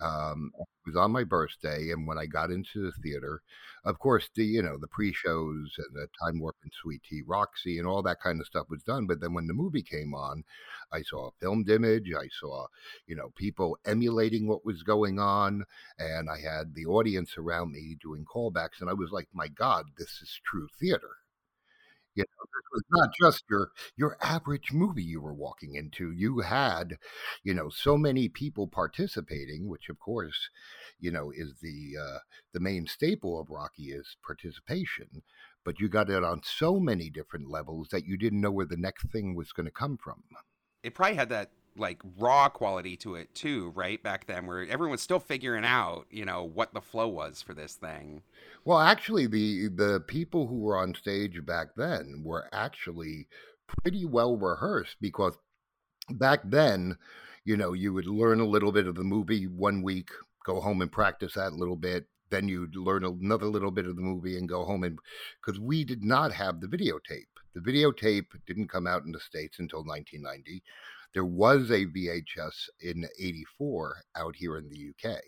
C: Um, it was on my birthday, and when I got into the theater, of course, the you know the mm-hmm. pre-shows and the Time Warp and Sweet Tea Roxy and all that kind of stuff was done. But then when the movie came on, I saw a filmed image. I saw you know people emulating what was going on, and I had the audience around me doing callbacks, and I was like, my God, this is true theater. You know, this was not just your your average movie you were walking into. You had, you know, so many people participating, which of course, you know, is the uh, the main staple of Rocky is participation. But you got it on so many different levels that you didn't know where the next thing was going to come from.
A: It probably had that like raw quality to it too, right? Back then, where everyone was still figuring out, you know, what the flow was for this thing.
C: Well, actually, the the people who were on stage back then were actually pretty well rehearsed because back then, you know, you would learn a little bit of the movie one week, go home and practice that a little bit. Then you'd learn another little bit of the movie and go home and because we did not have the videotape. The videotape didn't come out in the States until 1990 there was a VHS in '84 out here in the UK.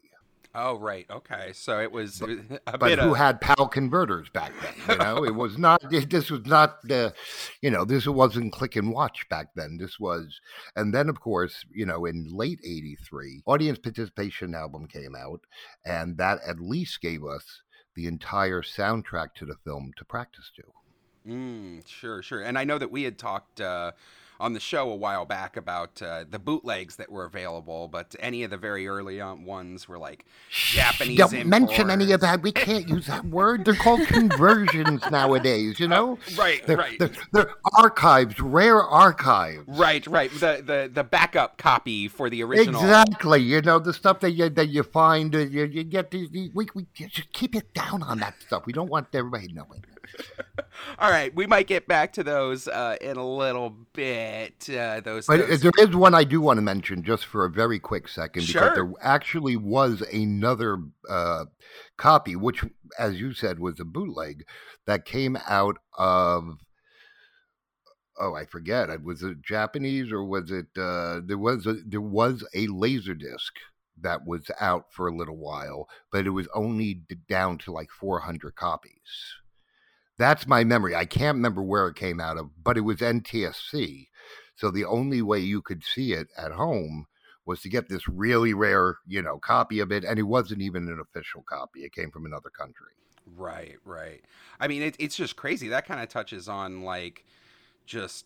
A: Oh right, okay. So it was,
C: but,
A: a
C: but who
A: of...
C: had PAL converters back then? You know, it was not. This was not. the, you know, this wasn't click and watch back then. This was, and then of course, you know, in late '83, audience participation album came out, and that at least gave us the entire soundtrack to the film to practice to.
A: Mm, sure, sure. And I know that we had talked. Uh, on the show a while back about uh, the bootlegs that were available, but any of the very early ones were like Japanese.
C: Don't
A: imports.
C: mention any of that. We can't use that word. They're called conversions nowadays. You know,
A: right,
C: they're,
A: right.
C: They're, they're, archives, rare archives.
A: Right, right. The the the backup copy for the original.
C: Exactly. You know the stuff that you that you find. Uh, you, you get. these. we we just keep it down on that stuff. We don't want everybody knowing.
A: All right, we might get back to those uh, in a little bit. Uh, those,
C: but
A: those...
C: there is one I do want to mention just for a very quick second
A: sure.
C: because there actually was another uh, copy, which, as you said, was a bootleg that came out of. Oh, I forget. Was it Japanese or was it? Uh, there was a there was a laser disc that was out for a little while, but it was only down to like 400 copies. That's my memory. I can't remember where it came out of, but it was NTSC. So the only way you could see it at home was to get this really rare, you know, copy of it, and it wasn't even an official copy. It came from another country.
A: Right, right. I mean, it, it's just crazy. That kind of touches on like just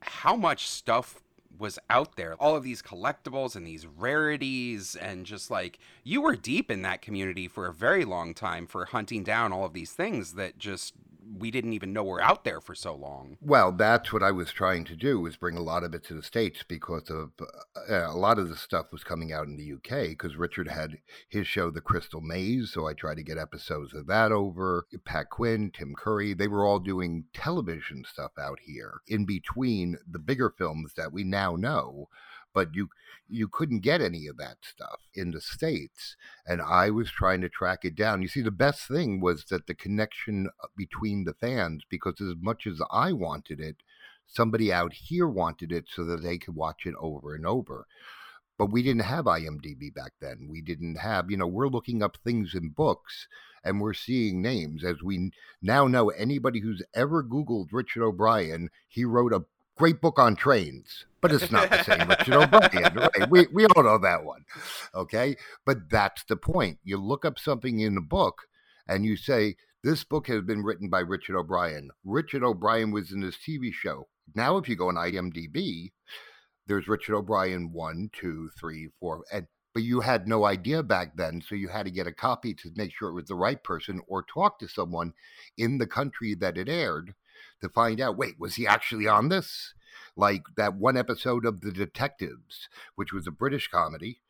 A: how much stuff was out there. All of these collectibles and these rarities, and just like you were deep in that community for a very long time for hunting down all of these things that just we didn't even know we were out there for so long.
C: Well, that's what I was trying to do was bring a lot of it to the states because of uh, a lot of the stuff was coming out in the UK because Richard had his show The Crystal Maze, so I tried to get episodes of that over. Pat Quinn, Tim Curry, they were all doing television stuff out here in between the bigger films that we now know but you you couldn't get any of that stuff in the states and i was trying to track it down. You see the best thing was that the connection uh, between the fans because as much as i wanted it somebody out here wanted it so that they could watch it over and over. But we didn't have imdb back then. We didn't have you know we're looking up things in books and we're seeing names. As we now know anybody who's ever googled richard o'brien he wrote a great book on trains, but it's not the same Richard O'Brien, right? We, we all know that one, okay? But that's the point. You look up something in a book and you say, this book has been written by Richard O'Brien. Richard O'Brien was in this TV show. Now, if you go on IMDb, there's Richard O'Brien one, two, three, four, and but you had no idea back then, so you had to get a copy to make sure it was the right person or talk to someone in the country that it aired to find out wait, was he actually on this? Like that one episode of The Detectives, which was a British comedy.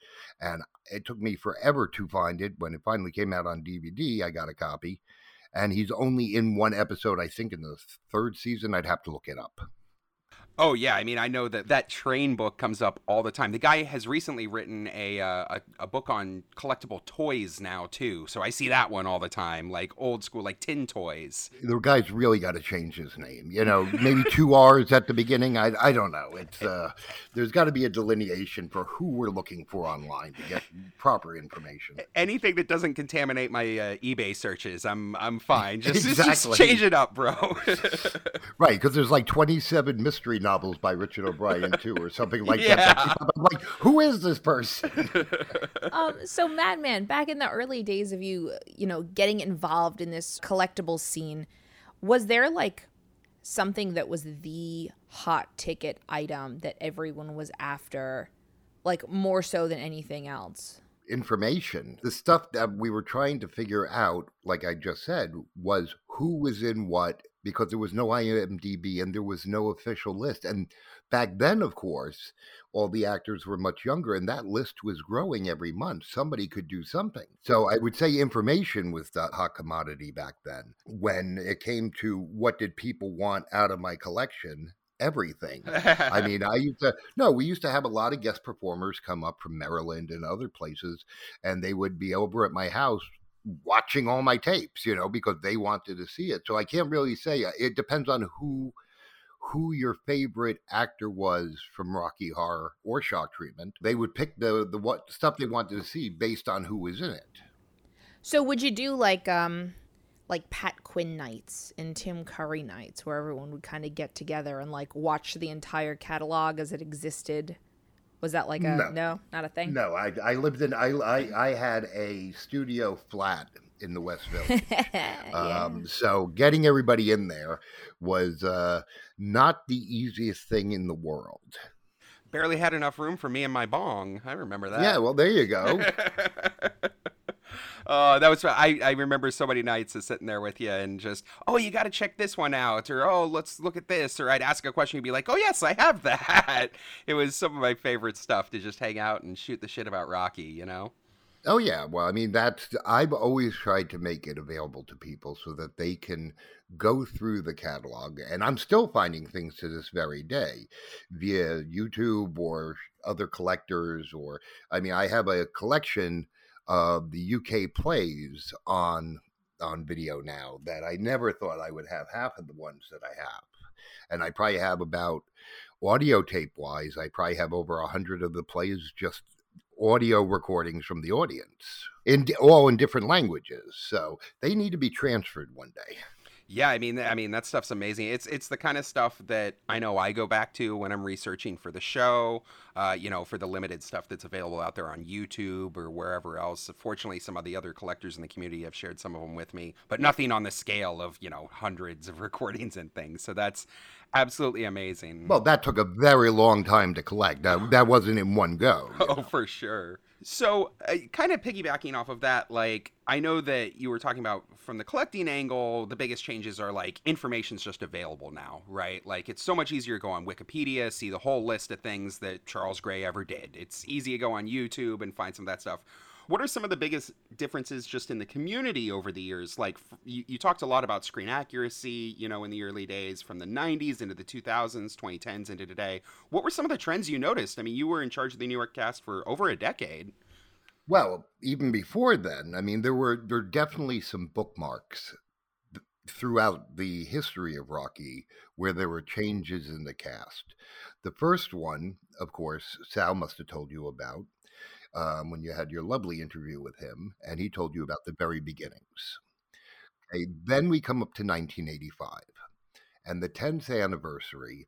C: And it took me forever to find it. When it finally came out on DVD, I got a copy. And he's only in one episode, I think, in the third season. I'd have to look it up.
A: Oh yeah, I mean I know that that train book comes up all the time. The guy has recently written a, uh, a a book on collectible toys now too, so I see that one all the time, like old school, like tin toys.
C: The guy's really got to change his name. You know, maybe two R's at the beginning. I I don't know. It's uh, there's got to be a delineation for who we're looking for online to get proper information.
A: Anything that doesn't contaminate my uh, eBay searches, I'm I'm fine. Just, exactly. just change it up, bro.
C: right, because there's like 27 mystery novels by Richard O'Brien too, or something like yeah. that. I'm like, who is this person?
B: um, so Madman, back in the early days of you, you know, getting involved in this collectible scene, was there like something that was the hot ticket item that everyone was after, like more so than anything else?
C: information. The stuff that we were trying to figure out, like I just said, was who was in what because there was no IMDb and there was no official list. And back then, of course, all the actors were much younger and that list was growing every month. Somebody could do something. So I would say information was the hot commodity back then. When it came to what did people want out of my collection, everything. I mean, I used to no, we used to have a lot of guest performers come up from Maryland and other places, and they would be over at my house watching all my tapes, you know, because they wanted to see it. So I can't really say uh, it depends on who who your favorite actor was from Rocky Horror or Shock Treatment. They would pick the the what stuff they wanted to see based on who was in it.
B: So would you do like um like Pat Quinn nights and Tim Curry nights where everyone would kind of get together and like watch the entire catalog as it existed? Was that like a no, no not a thing?
C: No, I, I lived in I, I I had a studio flat in the West Village. yeah. um, so getting everybody in there was uh, not the easiest thing in the world.
A: Barely had enough room for me and my bong. I remember that.
C: Yeah, well, there you go.
A: uh, that was I, I remember so many nights of sitting there with you and just oh you got to check this one out or oh let's look at this or I'd ask a question you'd be like oh yes I have that. It was some of my favorite stuff to just hang out and shoot the shit about Rocky, you know.
C: Oh yeah, well I mean that's I've always tried to make it available to people so that they can go through the catalog and I'm still finding things to this very day via YouTube or other collectors or I mean I have a collection of the UK plays on on video now that I never thought I would have half of the ones that I have. And I probably have about audio tape wise, I probably have over a hundred of the plays just audio recordings from the audience in all in different languages. So they need to be transferred one day.
A: Yeah, I mean, I mean that stuff's amazing. It's it's the kind of stuff that I know I go back to when I'm researching for the show. Uh, you know, for the limited stuff that's available out there on YouTube or wherever else. Fortunately, some of the other collectors in the community have shared some of them with me, but nothing on the scale of you know hundreds of recordings and things. So that's absolutely amazing.
C: Well, that took a very long time to collect. That, that wasn't in one go.
A: Oh, for sure. So, uh, kind of piggybacking off of that, like, I know that you were talking about from the collecting angle, the biggest changes are like information's just available now, right? Like, it's so much easier to go on Wikipedia, see the whole list of things that Charles Gray ever did. It's easy to go on YouTube and find some of that stuff. What are some of the biggest differences just in the community over the years? Like you, you, talked a lot about screen accuracy, you know, in the early days from the 90s into the 2000s, 2010s into today. What were some of the trends you noticed? I mean, you were in charge of the New York cast for over a decade.
C: Well, even before then, I mean, there were there were definitely some bookmarks throughout the history of Rocky where there were changes in the cast. The first one, of course, Sal must have told you about, um, when you had your lovely interview with him, and he told you about the very beginnings. Okay, then we come up to 1985 and the 10th anniversary,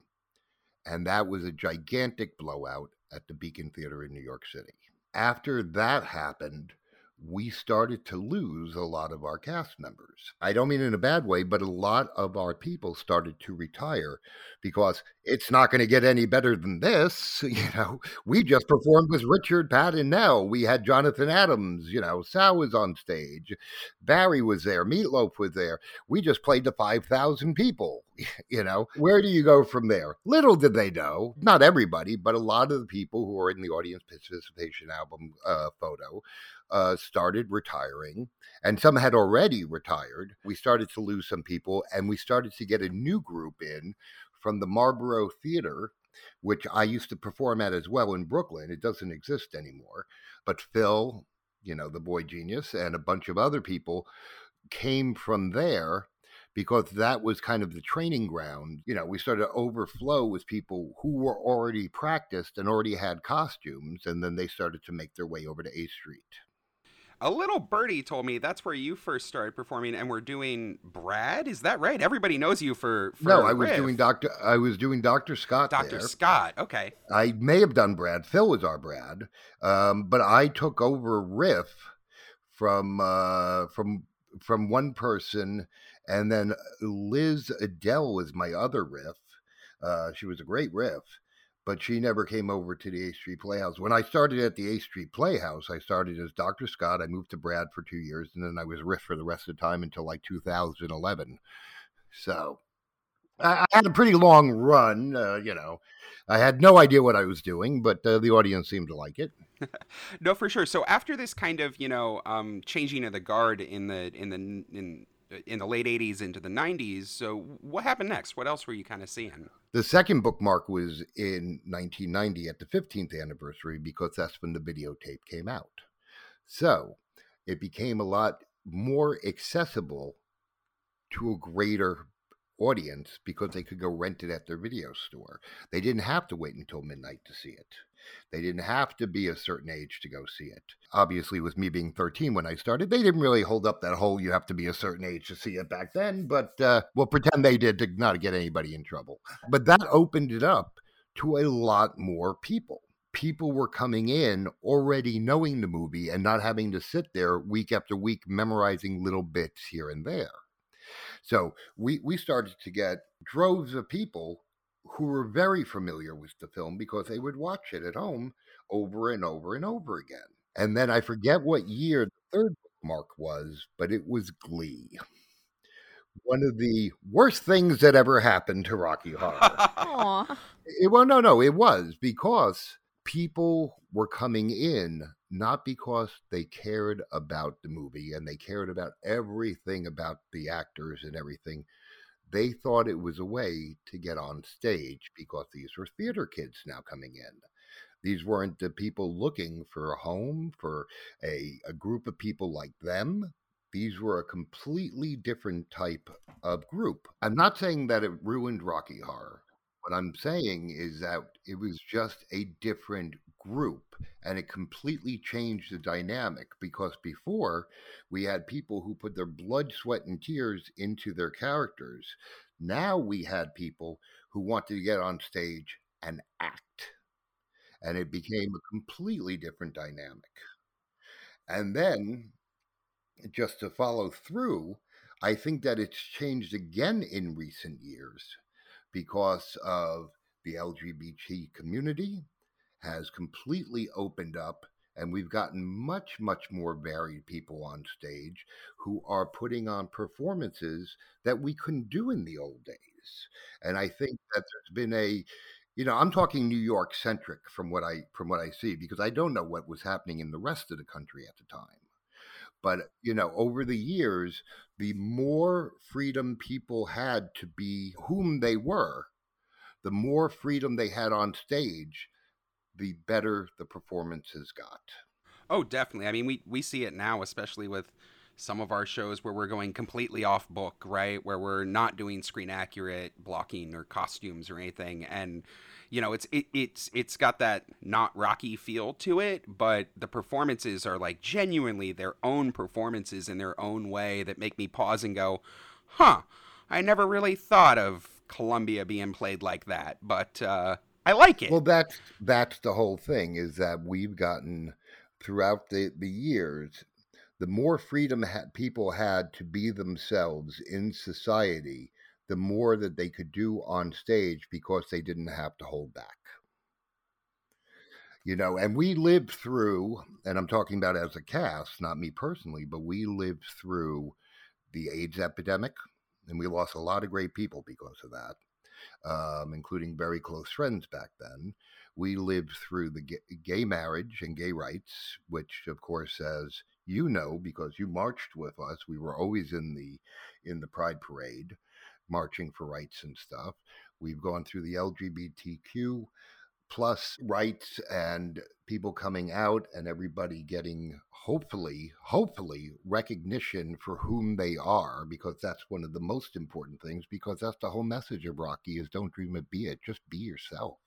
C: and that was a gigantic blowout at the Beacon Theater in New York City. After that happened, we started to lose a lot of our cast members. I don't mean in a bad way, but a lot of our people started to retire because it's not going to get any better than this. You know, we just performed with Richard, Pat, and Nell. We had Jonathan Adams, you know, Sal was on stage, Barry was there, Meatloaf was there. We just played to 5,000 people. You know, where do you go from there? Little did they know, not everybody, but a lot of the people who are in the audience participation album uh, photo uh, started retiring, and some had already retired. We started to lose some people, and we started to get a new group in from the Marlboro Theater, which I used to perform at as well in Brooklyn. It doesn't exist anymore. But Phil, you know, the boy genius, and a bunch of other people came from there because that was kind of the training ground. You know, we started to overflow with people who were already practiced and already had costumes, and then they started to make their way over to Eighth Street
A: a little birdie told me that's where you first started performing and we're doing brad? Is that right? Everybody knows you for, for
C: no i was doing dr i was doing dr scott
A: dr there. scott okay.
C: I may have done brad. Phil was our brad. Um, but i took over riff from uh, from from one person and then liz adele was my other riff. Uh, she was a great riff but she never came over to the Eighth Street Playhouse. When I started at the Eighth Street Playhouse, I started as Dr. Scott. I moved to Brad for two years, and then I was Riff for the rest of the time until like 2011. So I, had a pretty long run. Uh, you know, I had no idea what I was doing, but uh, the audience seemed to like it.
A: no, for sure. So after this kind of you know um, changing of the guard in the in the in in the late 80s into the 90s. So what happened next? What else were you kind of seeing?
C: The second bookmark was in 1990 at the 15th anniversary because that's when the videotape came out. So it became a lot more accessible to a greater audience because they could go rent it at their video store. They didn't have to wait until midnight to see it. They didn't have to be a certain age to go see it. Obviously, with me being 13 when I started, they didn't really hold up that whole you have to be a certain age to see it back then, but uh, we'll pretend they did to not get anybody in trouble. But that opened it up to a lot more people people were coming in already knowing the movie and not having to sit there week after week memorizing little bits here and there. So we, we started to get droves of people who were very familiar with the film because they would watch it at home over and over and over again. And then I forget what year the third mark was, but it was Glee. One of the worst things that ever happened to Rocky Horror. it, well, no, no, it was because people were coming in not because they cared about the movie and they cared about everything about the actors and everything. They thought it was a way to get on stage because these were theater kids now coming in. These weren't the people looking for a home, for a, a group of people like them. These were a completely different type of group. I'm not saying that it ruined Rocky Horror. What I'm saying is that it was just a different group and it completely changed the dynamic because before we had people who put their blood, sweat, and tears into their characters. Now we had people who wanted to get on stage and act. And it became a completely different dynamic. And then, just to follow through, I think that it's changed again in recent years because of the LGBT community has completely opened up and we've gotten much much more varied people on stage who are putting on performances that we couldn't do in the old days. And i think that there's been a you know i'm talking new york centric from what i from what i see because i don't know what was happening in the rest of the country at the time. But you know over the years the more freedom people had to be whom they were the more freedom they had on stage the better the performances got.
A: Oh, definitely. I mean, we we see it now, especially with some of our shows where we're going completely off book, right? Where we're not doing screen accurate blocking or costumes or anything, and you know, it's it, it's it's got that not Rocky feel to it, but the performances are like genuinely their own performances in their own way that make me pause and go, "Huh, I never really thought of Columbia being played like that." But uh, I like it.
C: Well, that's that's the whole thing is that we've gotten throughout the, the years, the more freedom people had to be themselves in society, the more that they could do on stage because they didn't have to hold back. You know, and we lived through, and I'm talking about as a cast, not me personally, but we lived through the AIDS epidemic, and we lost a lot of great people because of that um, including very close friends back then. We lived through the gay marriage and gay rights, which, of course, as you know, because you marched with us, we were always in the in the Pride Parade, marching for rights and stuff. We've gone through the LGBTQ plus rights and people coming out and everybody getting hopefully hopefully recognition for whom they are because that's one of the most important things because that's the whole message of rocky is don't dream of be it just be yourself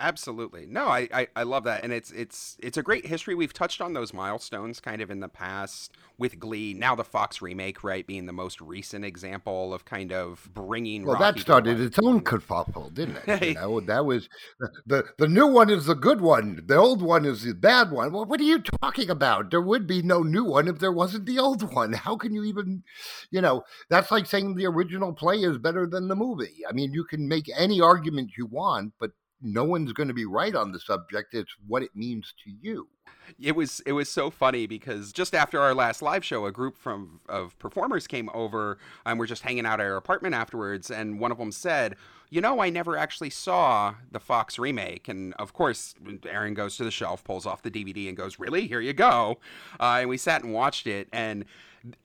A: Absolutely. No, I, I, I, love that. And it's it's it's a great history. We've touched on those milestones kind of in the past with Glee. Now the Fox remake, right, being the most recent example of kind of bringing
C: Well,
A: Rocky
C: that started its own mm-hmm. kerfuffle, didn't it? You know, that was the the new one is the good one. The old one is the bad one. Well, what are you talking about? There would be no new one if there wasn't the old one. How can you even, you know, that's like saying the original play is better than the movie. I mean, you can make any argument you want, but no one's going to be right on the subject. It's what it means to you.
A: It was it was so funny because just after our last live show, a group from of performers came over and we're just hanging out at our apartment afterwards, and one of them said, "You know, I never actually saw the Fox remake." And of course, Aaron goes to the shelf, pulls off the DVD, and goes, "Really? Here you go." Uh, and we sat and watched it, and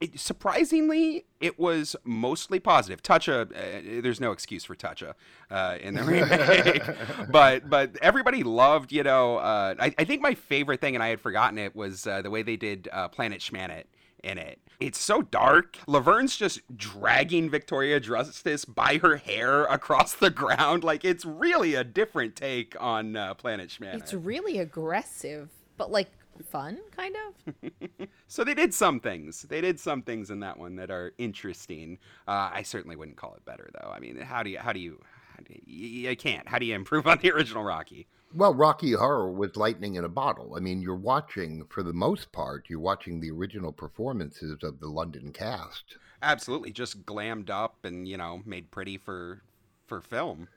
A: it, surprisingly, it was mostly positive. Toucha, uh, there's no excuse for Toucha uh, in the remake, but but everybody loved. You know, uh, I, I, think my favorite thing, and I had forgotten it, was uh, the way they did uh, Planet Schmanet in it. It's so dark. Laverne's just dragging Victoria Justice by her hair across the ground. Like it's really a different take on uh, Planet Schmanet.
B: It's really aggressive, but like fun, kind of.
A: so they did some things. They did some things in that one that are interesting. Uh, I certainly wouldn't call it better, though. I mean, how do you? How do you? How do you, you can't. How do you improve on the original Rocky?
C: Well, Rocky Horror was lightning in a bottle. I mean, you're watching, for the most part, you're watching the original performances of the London cast.
A: Absolutely, just glammed up and you know made pretty for for film.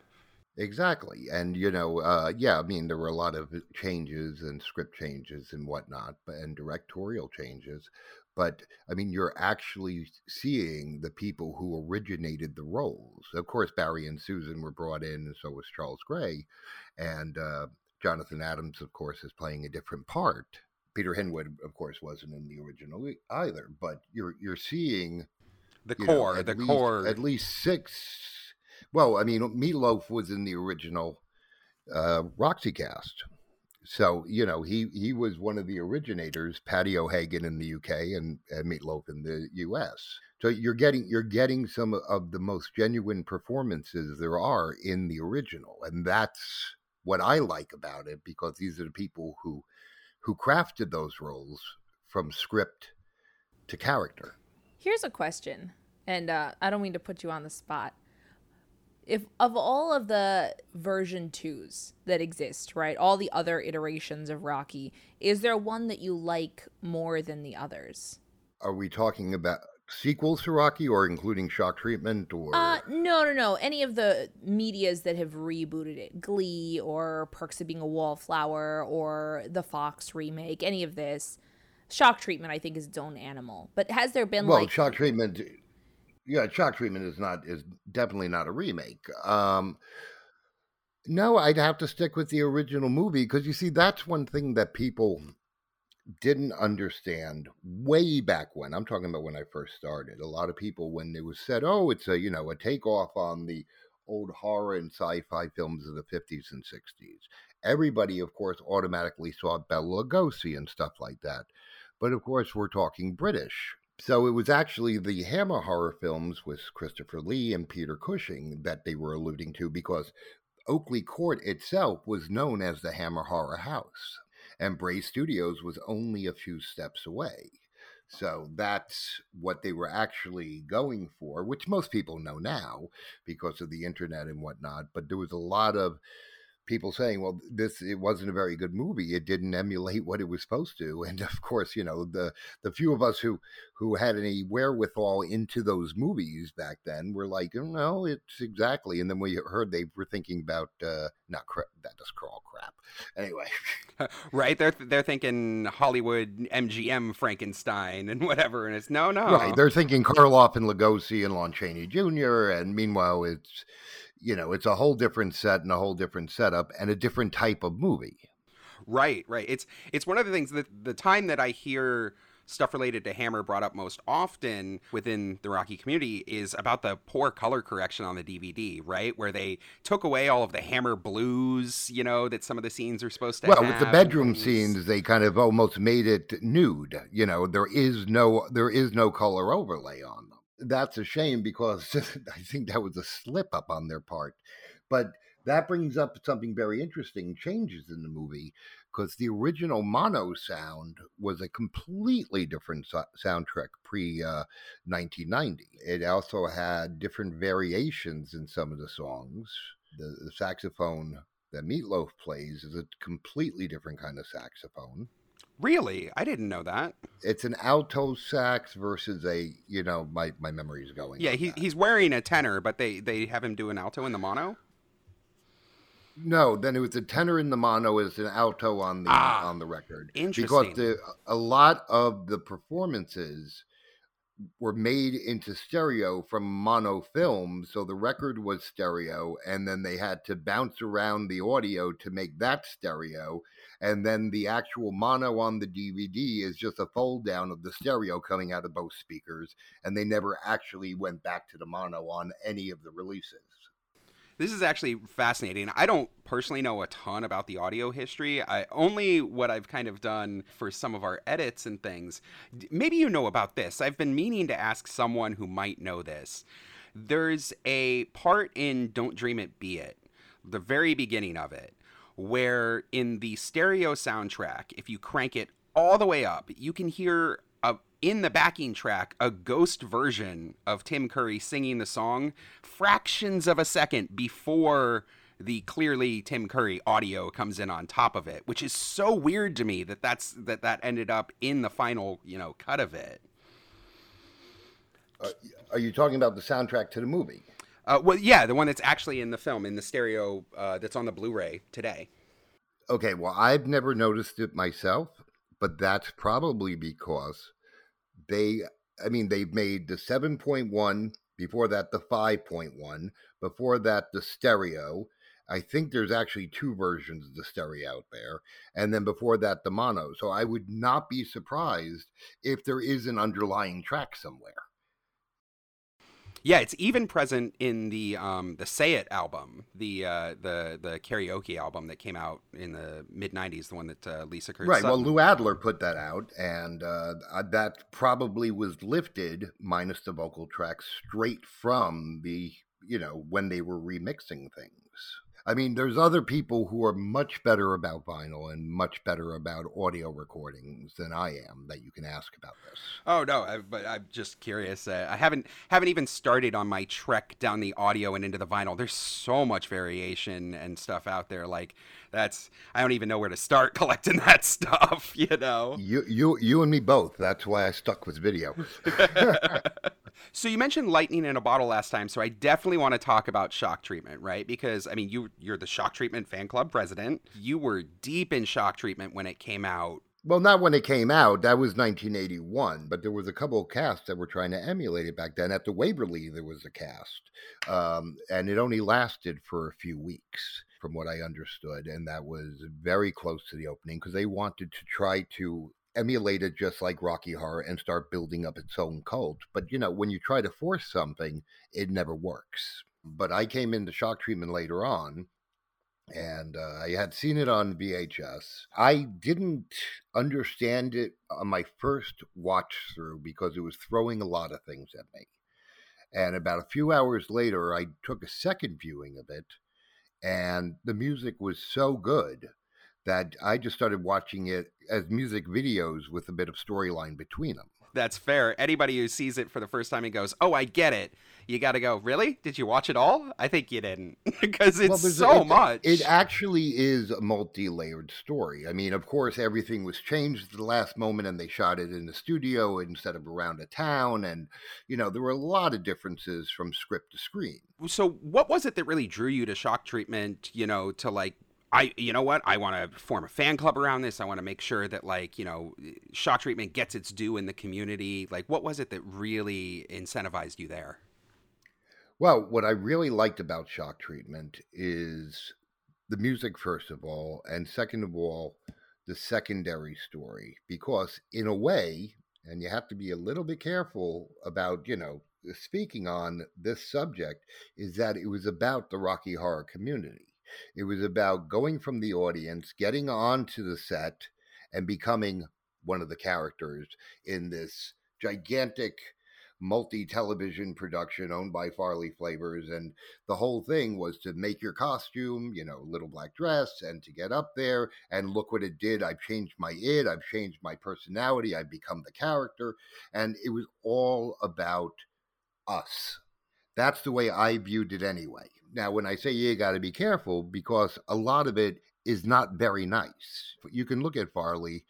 C: Exactly. And, you know, uh, yeah, I mean, there were a lot of changes and script changes and whatnot, but, and directorial changes. But, I mean, you're actually seeing the people who originated the roles. Of course, Barry and Susan were brought in, and so was Charles Gray. And uh, Jonathan Adams, of course, is playing a different part. Peter Hinwood, of course, wasn't in the original either. But you're you're seeing
A: the core, know, the
C: least,
A: core,
C: at least six well, I mean, Meatloaf was in the original uh, Roxy cast. So you know he he was one of the originators, Paddy O'Hagan in the UK and, and Meatloaf in the US. So you're getting you're getting some of the most genuine performances there are in the original, and that's what I like about it because these are the people who who crafted those roles from script to character.
B: Here's a question, and uh, I don't mean to put you on the spot. If of all of the version twos that exist, right, all the other iterations of Rocky, is there one that you like more than the others?
C: Are we talking about sequels to Rocky or including Shock Treatment or
B: Uh no no no any of the medias that have rebooted it Glee or Perks of Being a Wallflower or the Fox remake any of this Shock Treatment I think is its own animal but has there been like.
C: well
B: like
C: Shock Treatment yeah Shock Treatment is not is definitely not a remake um no I'd have to stick with the original movie because you see that's one thing that people didn't understand way back when i'm talking about when i first started a lot of people when it was said oh it's a you know a takeoff on the old horror and sci-fi films of the 50s and 60s everybody of course automatically saw bela lugosi and stuff like that but of course we're talking british so it was actually the hammer horror films with christopher lee and peter cushing that they were alluding to because oakley court itself was known as the hammer horror house and Bray Studios was only a few steps away. So that's what they were actually going for, which most people know now because of the internet and whatnot. But there was a lot of people saying, "Well, this it wasn't a very good movie. It didn't emulate what it was supposed to." And of course, you know the the few of us who who had any wherewithal into those movies back then were like, oh, "No, it's exactly." And then we heard they were thinking about uh, not cra- does crawl crap. Anyway,
A: right? They're they're thinking Hollywood MGM Frankenstein and whatever, and it's no, no.
C: Right? They're thinking Karloff and Lugosi and Lon Chaney Jr. And meanwhile, it's you know, it's a whole different set and a whole different setup and a different type of movie.
A: Right, right. It's it's one of the things that the time that I hear stuff related to Hammer brought up most often within the Rocky community is about the poor color correction on the DVD, right? Where they took away all of the Hammer blues, you know, that some of the scenes are supposed to have well,
C: with the bedroom scenes, they kind of almost made it nude. You know, there is no there is no color overlay on them that's a shame because I think that was a slip up on their part. But that brings up something very interesting changes in the movie because the original mono sound was a completely different so- soundtrack pre uh, 1990. It also had different variations in some of the songs. The, the saxophone that Meatloaf plays is a completely different kind of saxophone.
A: Really? I didn't know that.
C: It's an alto sax versus a, you know, my, my memory is going.
A: Yeah, he, he's wearing a tenor, but they, they have him do an alto in the mono?
C: No, then it was a tenor in the mono as an alto on the ah, on the record.
A: Interesting.
C: Because the, a lot of the performances were made into stereo from mono film, so the record was stereo, and then they had to bounce around the audio to make that stereo, and then the actual mono on the DVD is just a fold down of the stereo coming out of both speakers, and they never actually went back to the mono on any of the releases.
A: This is actually fascinating. I don't personally know a ton about the audio history. I only what I've kind of done for some of our edits and things. Maybe you know about this. I've been meaning to ask someone who might know this. There's a part in Don't Dream It Be It, the very beginning of it, where in the stereo soundtrack, if you crank it all the way up, you can hear a, in the backing track a ghost version of Tim Curry singing the song fractions of a second before the clearly Tim Curry audio comes in on top of it, which is so weird to me that that's that that ended up in the final, you know, cut of it.
C: Uh, are you talking about the soundtrack to the movie?
A: Uh, well, yeah, the one that's actually in the film in the stereo uh, that's on the Blu-ray today.
C: Okay, well, I've never noticed it myself, but that's probably because they, I mean, they've made the 7.1, before that, the 5.1, before that, the stereo. I think there's actually two versions of the stereo out there. And then before that, the mono. So I would not be surprised if there is an underlying track somewhere.
A: Yeah, it's even present in the um, the Say It album, the uh, the the karaoke album that came out in the mid '90s, the one that uh, Lisa Kurt.
C: Right. Well, Lou Adler put that out, and uh, that probably was lifted, minus the vocal tracks, straight from the you know when they were remixing things. I mean, there's other people who are much better about vinyl and much better about audio recordings than I am that you can ask about this.
A: Oh no, I, but I'm just curious. Uh, I haven't haven't even started on my trek down the audio and into the vinyl. There's so much variation and stuff out there. Like that's I don't even know where to start collecting that stuff. You know.
C: You, you, you, and me both. That's why I stuck with video.
A: So you mentioned lightning in a bottle last time, so I definitely want to talk about shock treatment, right? Because I mean, you you're the shock treatment fan club president. You were deep in shock treatment when it came out.
C: Well, not when it came out. That was 1981, but there was a couple of casts that were trying to emulate it back then. At the Waverly, there was a cast, um, and it only lasted for a few weeks, from what I understood, and that was very close to the opening because they wanted to try to emulate it just like Rocky Horror and start building up its own cult. But you know, when you try to force something, it never works. But I came into shock treatment later on, and uh, I had seen it on VHS. I didn't understand it on my first watch through because it was throwing a lot of things at me. And about a few hours later, I took a second viewing of it, and the music was so good that I just started watching it as music videos with a bit of storyline between them.
A: That's fair. Anybody who sees it for the first time and goes, "Oh, I get it," you got to go. Really? Did you watch it all? I think you didn't, because it's
C: there's-
A: so
C: it-
A: much.
C: It actually is a multi-layered story. I mean, of course, everything was changed at the last moment, and they shot it in the studio instead of around a town, and you know there were a lot of differences from script to screen.
A: so what was it that really drew you to shock treatment you know to like i you know what i want to form a fan club around this i want to make sure that like you know shock treatment gets its due in the community like what was it that really incentivized you there
C: Well, what I really liked about shock treatment is the music, first of all, and second of all, the secondary story. Because, in a way, and you have to be a little bit careful about, you know, speaking on this subject, is that it was about the Rocky Horror community. It was about going from the audience, getting onto the set, and becoming one of the characters in this gigantic multi television production owned by Farley Flavors. And the whole thing was to make your costume, you know, little black dress, and to get up there and look what it did. I've changed my id, I've changed my personality, I've become the character. And it was all about us. That's the way I viewed it anyway. Now, when I say you got to be careful, because a lot of it is not very nice. You can look at Farley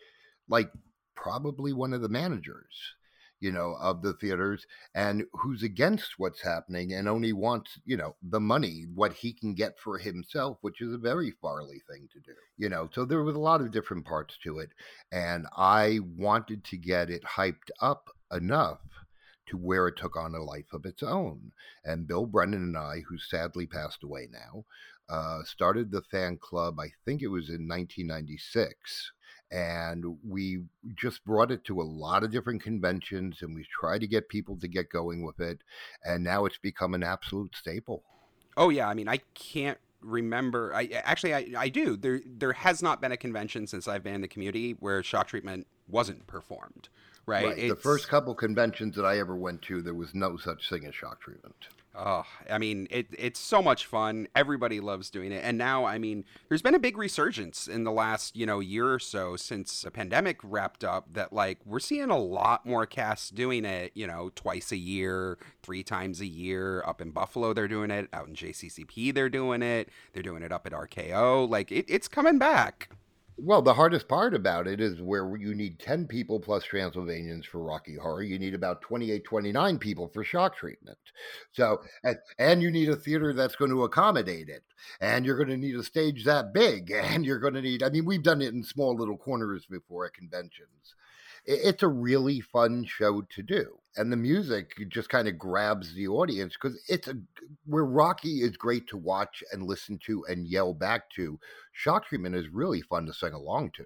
C: like probably one of the managers, you know, of the theaters and who's against what's happening and only wants, you know, the money, what he can get for himself, which is a very Farley thing to do, you know. So there was a lot of different parts to it. And I wanted to get it hyped up enough to where it took on a life of its own. And Bill Brennan and I, who sadly passed away now, uh, started the fan club, I think it was in 1996. And we just brought it to a lot of different conventions and we tried to get people to get going with it. And now it's become an absolute staple.
A: oh yeah i mean i can't remember i actually i, I do there there has not been a convention since i've been in the community where shock treatment wasn't performed right,
C: The first couple conventions that I ever went to, there was no such thing as shock treatment.
A: Oh, I mean, it, it's so much fun. Everybody loves doing it. And now, I mean, there's been a big resurgence in the last, you know, year or so since the pandemic wrapped up that, like, we're seeing a lot more casts doing it, you know, twice a year, three times a year. Up in Buffalo, they're doing it. Out in JCCP, they're doing it. They're doing it up at RKO. Like, it, it's coming back.
C: Well, the hardest part about it is where you need 10 people plus Transylvanians for Rocky Horror. You need about 28, 29 people for shock treatment. So, and, and you need a theater that's going to accommodate it. And you're going to need a stage that big. And you're going to need, I mean, we've done it in small little corners before at conventions. It's a really fun show to do. And the music just kind of grabs the audience because it's a, where Rocky is great to watch and listen to and yell back to. Shock Treatment is really fun to sing along to.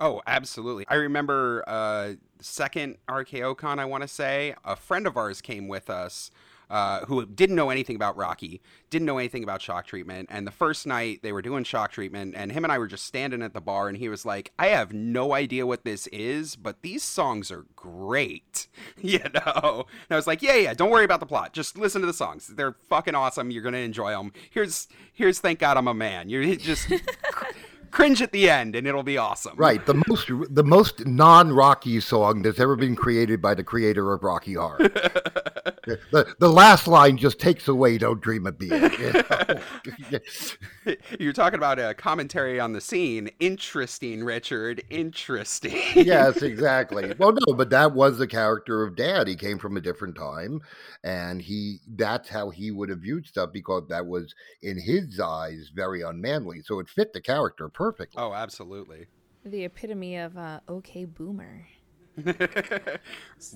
A: Oh, absolutely. I remember uh second RKO con I want to say, a friend of ours came with us uh, who didn't know anything about Rocky, didn't know anything about shock treatment. And the first night they were doing shock treatment, and him and I were just standing at the bar, and he was like, I have no idea what this is, but these songs are great. you know? And I was like, yeah, yeah, don't worry about the plot. Just listen to the songs. They're fucking awesome. You're going to enjoy them. Here's, here's Thank God I'm a Man. You're just. cringe at the end and it'll be awesome.
C: Right. The most the most non Rocky song that's ever been created by the creator of Rocky Horror. the, the last line just takes away "Don't Dream It, Be It." You
A: You're talking about a commentary on the scene. Interesting, Richard. Interesting.
C: yes, exactly. Well, no, but that was the character of Dad. He came from a different time, and he that's how he would have viewed stuff because that was in his eyes very unmanly. So it fit the character perfectly.
A: Oh, absolutely.
B: The epitome of uh, okay boomer.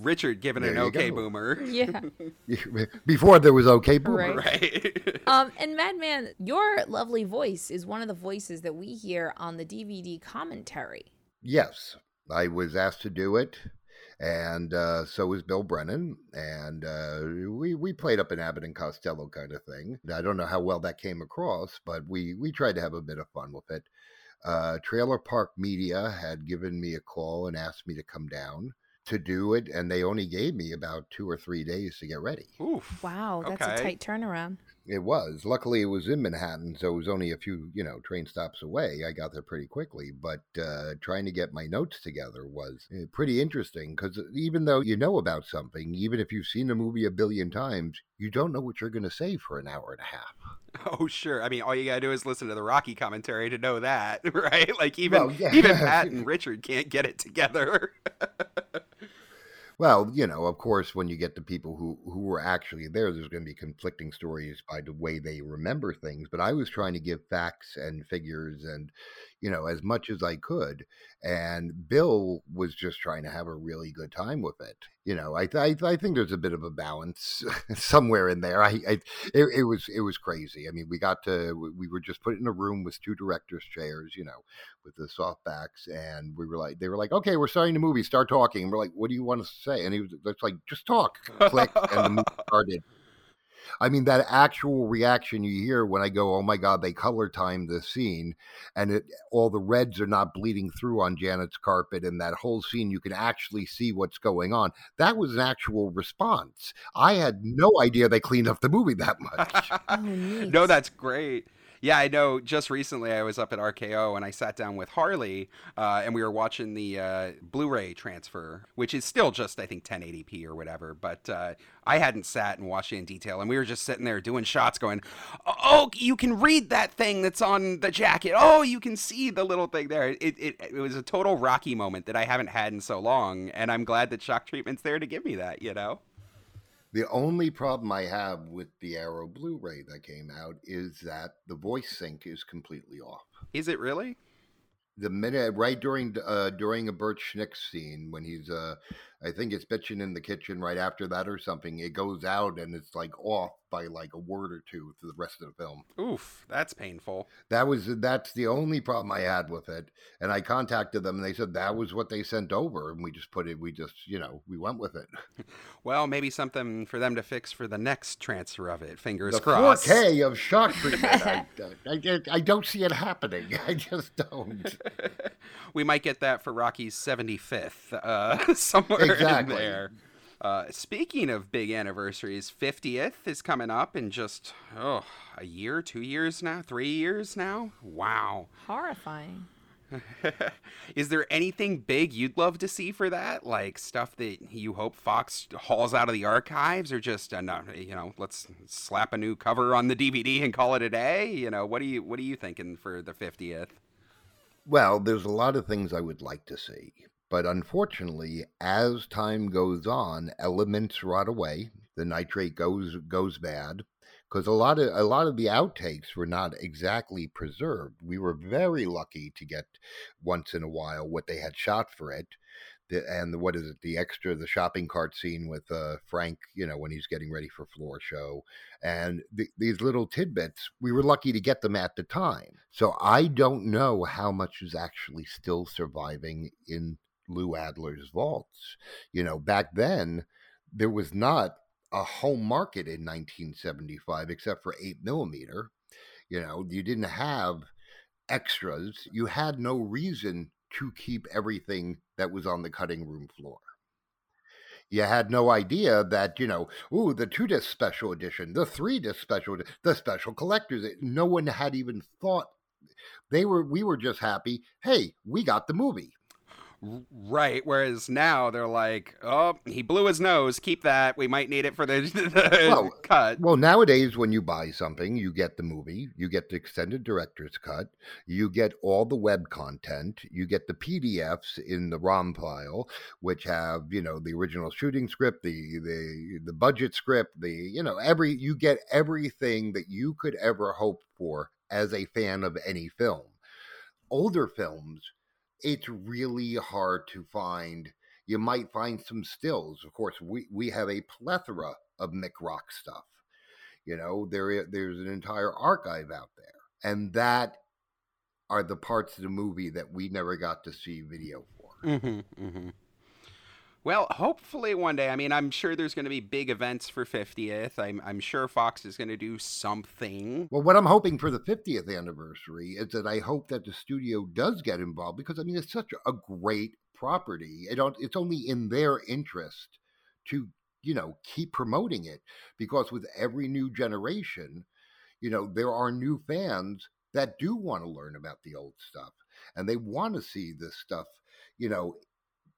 A: Richard giving an
C: There you
A: okay
C: go.
A: boomer.
B: Yeah.
C: Before there was okay boomer.
B: Right.
A: Right.
B: um, and Madman, your lovely voice is one of the voices that we hear on the DVD commentary.
C: Yes, I was asked to do it, and uh, so was Bill Brennan, and uh, we we played up an Abbott and Costello kind of thing. I don't know how well that came across, but we we tried to have a bit of fun with it. Uh, Trailer Park Media had given me a call and asked me to come down to do it, and they only gave me about two or three days to get ready.
A: Oof.
B: Wow, that's
A: Okay.
B: a tight turnaround.
C: It was. Luckily, it was in Manhattan, so it was only a few, you know, train stops away. I got there pretty quickly, but uh, trying to get my notes together was uh, pretty interesting because even though you know about something, even if you've seen a movie a billion times, you don't know what you're going to say for an hour and a half.
A: Oh, sure. I mean, all you gotta do is listen to the Rocky commentary to know that, right? Like even
C: Well, yeah.
A: even Pat and Richard can't get it together.
C: Well, you know, of course, when you get to people who who were actually there, there's going to be conflicting stories by the way they remember things. But I was trying to give facts and figures and, you know, as much as I could. And Bill was just trying to have a really good time with it. You know, I I, I think there's a bit of a balance somewhere in there. I, I it, it was it was crazy. I mean, we got to we- we were just put in a room with two directors' chairs, you know, with the soft backs, and we were like, they were like, okay, we're starting the movie, start talking. And we're like, what do you want to say? And he was like, just talk, click, and the movie started. I mean, that actual reaction you hear when I go, "Oh my God!" They color timed this scene, and it all the reds are not bleeding through on Janet's carpet, and that whole scene you can actually see what's going on. That was an actual response. I had no idea they cleaned up the movie that much.
B: Oh, neat.
A: no, that's great. Yeah, I know. Just recently, I was up at RKO and I sat down with Harley, uh, and we were watching the uh, Blu-ray transfer, which is still just I think 1080p or whatever. But uh, I hadn't sat and watched it in detail, and we were just sitting there doing shots, going, "Oh, you can read that thing that's on the jacket. Oh, you can see the little thing there." It it, it was a total Rocky moment that I haven't had in so long, and I'm glad that Shock Treatment's there to give me that. You know.
C: The only problem I have with the Arrow Blu-ray that came out is that the voice sync is completely off.
A: Is it really?
C: The minute right during uh, during a Bert Schnick scene when he's uh, I think it's bitching in the kitchen right after that or something, it goes out and it's like off by like a word or two to the rest of the film.
A: Oof, that's painful.
C: That was that's the only problem I had with it. And I contacted them and they said that was what they sent over and we just put it we just, you know, we went with it.
A: Well, maybe something for them to fix for the next transfer of it. Fingers
C: the
A: crossed.
C: 4K of shock treatment. I, I, I don't see it happening. I just don't.
A: we might get that for Rocky's 75th, uh, somewhere
C: Exactly.
A: in there. Uh, speaking of big anniversaries, 50th is coming up in just, oh, a year, two years now, three years now? Wow.
B: Horrifying.
A: is there anything big you'd love to see for that? Like stuff that you hope Fox hauls out of the archives, or just uh, no, you know, let's slap a new cover on the DVD and call it a day? You know, what do you what are you thinking for the fiftieth?
C: Well, there's a lot of things I would like to see. But unfortunately, as time goes on, elements rot away. The nitrate goes goes bad because a lot of a lot of the outtakes were not exactly preserved. We were very lucky to get once in a while what they had shot for it. The, and the, what is it? The extra, the shopping cart scene with uh, Frank, you know, when he's getting ready for floor show, and the, these little tidbits. We were lucky to get them at the time. So I don't know how much is actually still surviving in Lou Adler's vaults. You know, back then there was not a home market in 1975, except for 8 millimeter. You know, you didn't have extras. You had no reason to keep everything that was on the cutting room floor. You had no idea that, you know, ooh, the two disc special edition, the three disc special, the special collectors. Eh, no one had even thought. They were, we were just happy. Hey, we got the movie.
A: Right. Whereas now they're like, oh, he blew his nose. Keep that. We might need it for the, the
C: Well,
A: cut.
C: Well, nowadays, when you buy something, you get the movie, you get the extended director's cut, you get all the web content, you get the PDFs in the ROM file, which have you know the original shooting script, the the the budget script, the you know every you get everything that you could ever hope for as a fan of any film. Older films, it's really hard to find. You might find some stills. Of course, we, we have a plethora of Mick Rock stuff. You know, there there's an entire archive out there, and that are the parts of the movie that we never got to see video for.
A: hmm hmm Well, hopefully one day. I mean, I'm sure there's going to be big events for 50th. I'm, I'm sure Fox is going to do something.
C: Well, what I'm hoping for the 50th anniversary is that I hope that the studio does get involved because I mean it's such a great property. It don't, it's only in their interest to you know keep promoting it because with every new generation, you know there are new fans that do want to learn about the old stuff and they want to see this stuff, you know,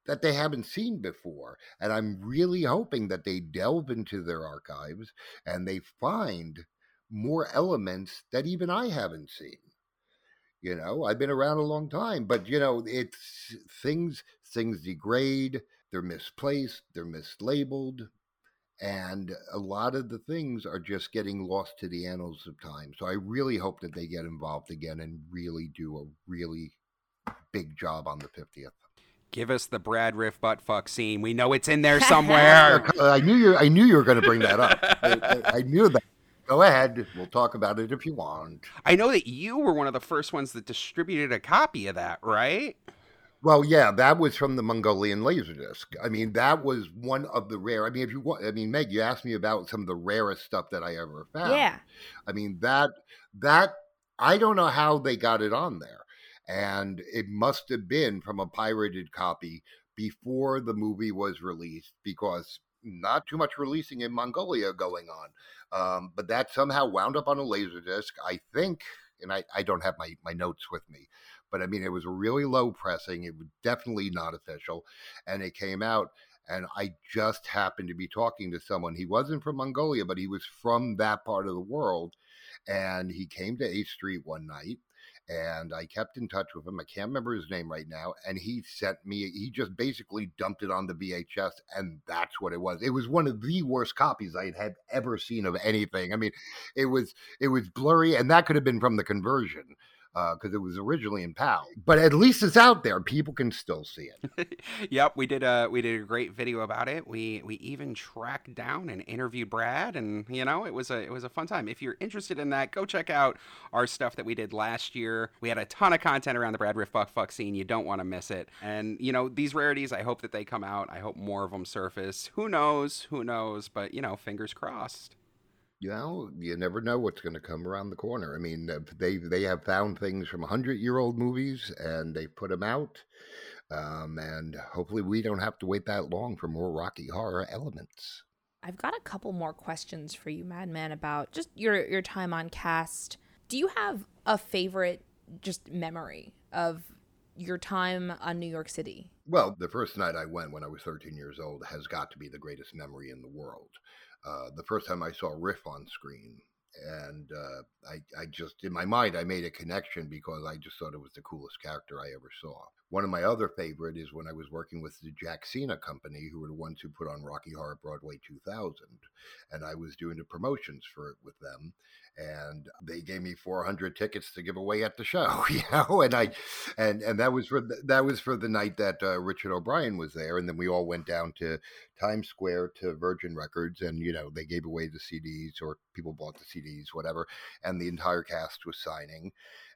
C: that they haven't seen before. And I'm really hoping that they delve into their archives and they find more elements that even I haven't seen. You know, I've been around a long time, but you know, it's things things degrade, they're misplaced, they're mislabeled, and a lot of the things are just getting lost to the annals of time. So I really hope that they get involved again and really do a really big job on the 50th.
A: Give us the Brad Riff butt fuck scene. We know it's in there somewhere.
C: I knew you I knew you were going to bring that up. I, I- I knew that. Go ahead. We'll talk about it if you want.
A: I know that you were one of the first ones that distributed a copy of that, right?
C: Well, yeah, that was from the Mongolian Laserdisc. I mean, that was one of the rare. I mean, if you want, I mean, Meg, you asked me about some of the rarest stuff that I ever found.
B: Yeah.
C: I mean, that that I don't know how they got it on there, and it must have been from a pirated copy before the movie was released because not too much releasing in Mongolia going on. Um, but that somehow wound up on a laser disc, I think, and I, I don't have my, my notes with me, but I mean, it was really low pressing. It was definitely not official. And it came out, and I just happened to be talking to someone. He wasn't from Mongolia, but he was from that part of the world. And he came to 8th Street one night, and I kept in touch with him. I can't remember his name right now. And he sent me, he just basically dumped it on the VHS, and that's what it was. It was one of the worst copies I had ever seen of anything. I mean, it was it was blurry, and that could have been from the conversion Uh, because it was originally in PAL. But at least it's out there; people can still see it.
A: yep, we did a we did a great video about it. We we even tracked down and interviewed Brad, and you know it was a it was a fun time. If you're interested in that, go check out our stuff that we did last year. We had a ton of content around the Brad Riff Buck Fuck scene. You don't want to miss it. And you know these rarities, I hope that they come out. I hope more of them surface. Who knows? Who knows? But you know, fingers crossed.
C: You know, you never know what's going to come around the corner. I mean, uh, they they have found things from hundred year old movies, and they put them out. Um, and hopefully, we don't have to wait that long for more Rocky Horror elements.
B: I've got a couple more questions for you, Madman, about just your your time on cast. Do you have a favorite just memory of your time on New York City?
C: Well, the first night I went when I was 13 years old has got to be the greatest memory in the world. Uh, the first time I saw Riff on screen, and uh, I, I just, in my mind, I made a connection because I just thought it was the coolest character I ever saw. One of my other favorite is when I was working with the Jack Cena Company, who were the ones who put on Rocky Horror Broadway 2000, and I was doing the promotions for it with them, and they gave me 400 tickets to give away at the show, you know, and I, and and that was for the, that was for the night that uh, Richard O'Brien was there, and then we all went down to Times Square to Virgin Records, and you know they gave away the CDs or people bought the CDs, whatever, and the entire cast was signing,